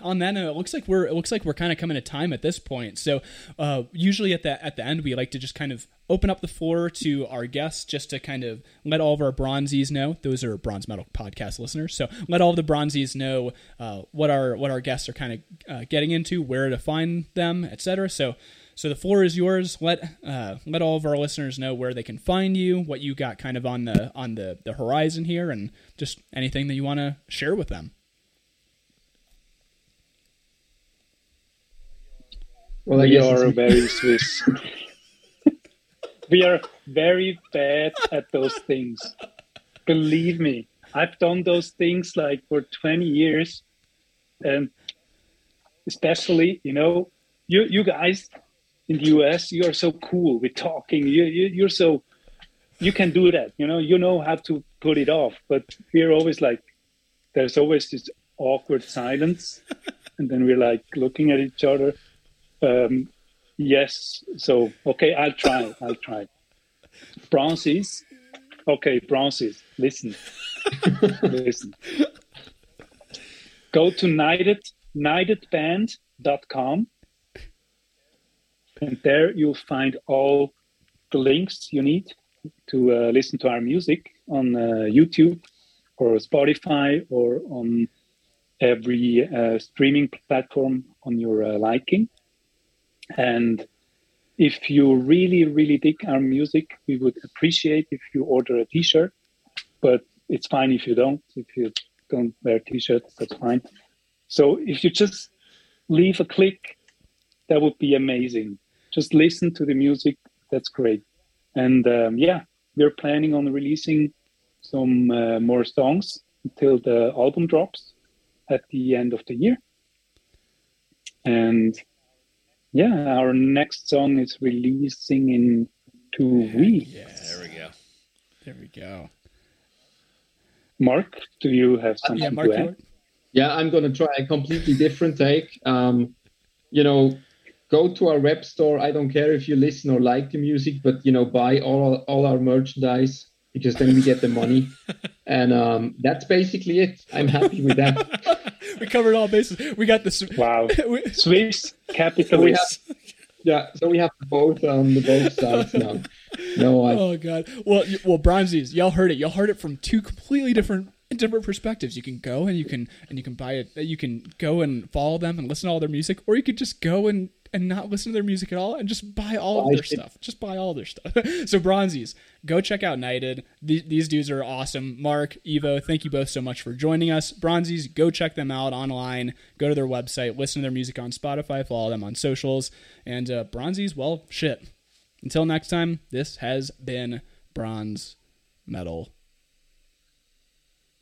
On that note, it looks like we're it looks like we're kind of coming to time at this point. So, uh, usually at the at the end, we like to just kind of open up the floor to our guests, just to kind of let all of our bronzies know. Those are bronze metal podcast listeners. So, let all of the bronzies know uh, what our what our guests are kind of uh, getting into, where to find them, etc. So. So the floor is yours. Let uh, let all of our listeners know where they can find you, what you got kind of on the on the, the horizon here, and just anything that you want to share with them. Well, we are very Swiss. we are very bad at those things. Believe me, I've done those things like for 20 years, and especially you know you you guys in the US you are so cool with talking you, you you're so you can do that you know you know how to put it off but we're always like there's always this awkward silence and then we're like looking at each other um, yes so okay i'll try i'll try. Bronzes okay bronzes listen. Listen. Go to knighted knightedband.com and there you'll find all the links you need to uh, listen to our music on uh, youtube or spotify or on every uh, streaming platform on your uh, liking and if you really really dig our music we would appreciate if you order a t-shirt but it's fine if you don't. If you don't wear t-shirts that's fine. So if you just leave a click that would be amazing. Just listen to the music that's great. And um, yeah we're planning on releasing some uh, more songs until the album drops at the end of the year. And yeah our next song is releasing in two weeks Yeah, there we go. There we go. mark do you have something Yeah, Mark. to add Yeah, I'm gonna try a completely different take. Um, you know, go to our web store. I don't care if you listen or like the music, but you know, buy all all our merchandise because then we get the money. and um, that's basically it. I'm happy with that. we covered all bases. We got this. wow we, swiss yeah, so we have both um the both sides now. No, I, oh god. Well, y- well, Bronzies, y'all heard it. Y'all heard it from two completely different different perspectives. You can go and you can and you can buy it. You can go and follow them and listen to all their music, or you could just go and and not listen to their music at all and just buy all of their stuff. Just buy all their stuff. so Bronzies, go check out Knighted. These, these dudes are awesome. Mark, Ivo, thank you both so much for joining us. Bronzies, go check them out online. Go to their website, listen to their music on Spotify, follow them on socials. And uh, Bronzies, well, shit. Until next time, this has been Bronze Metal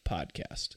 Podcast.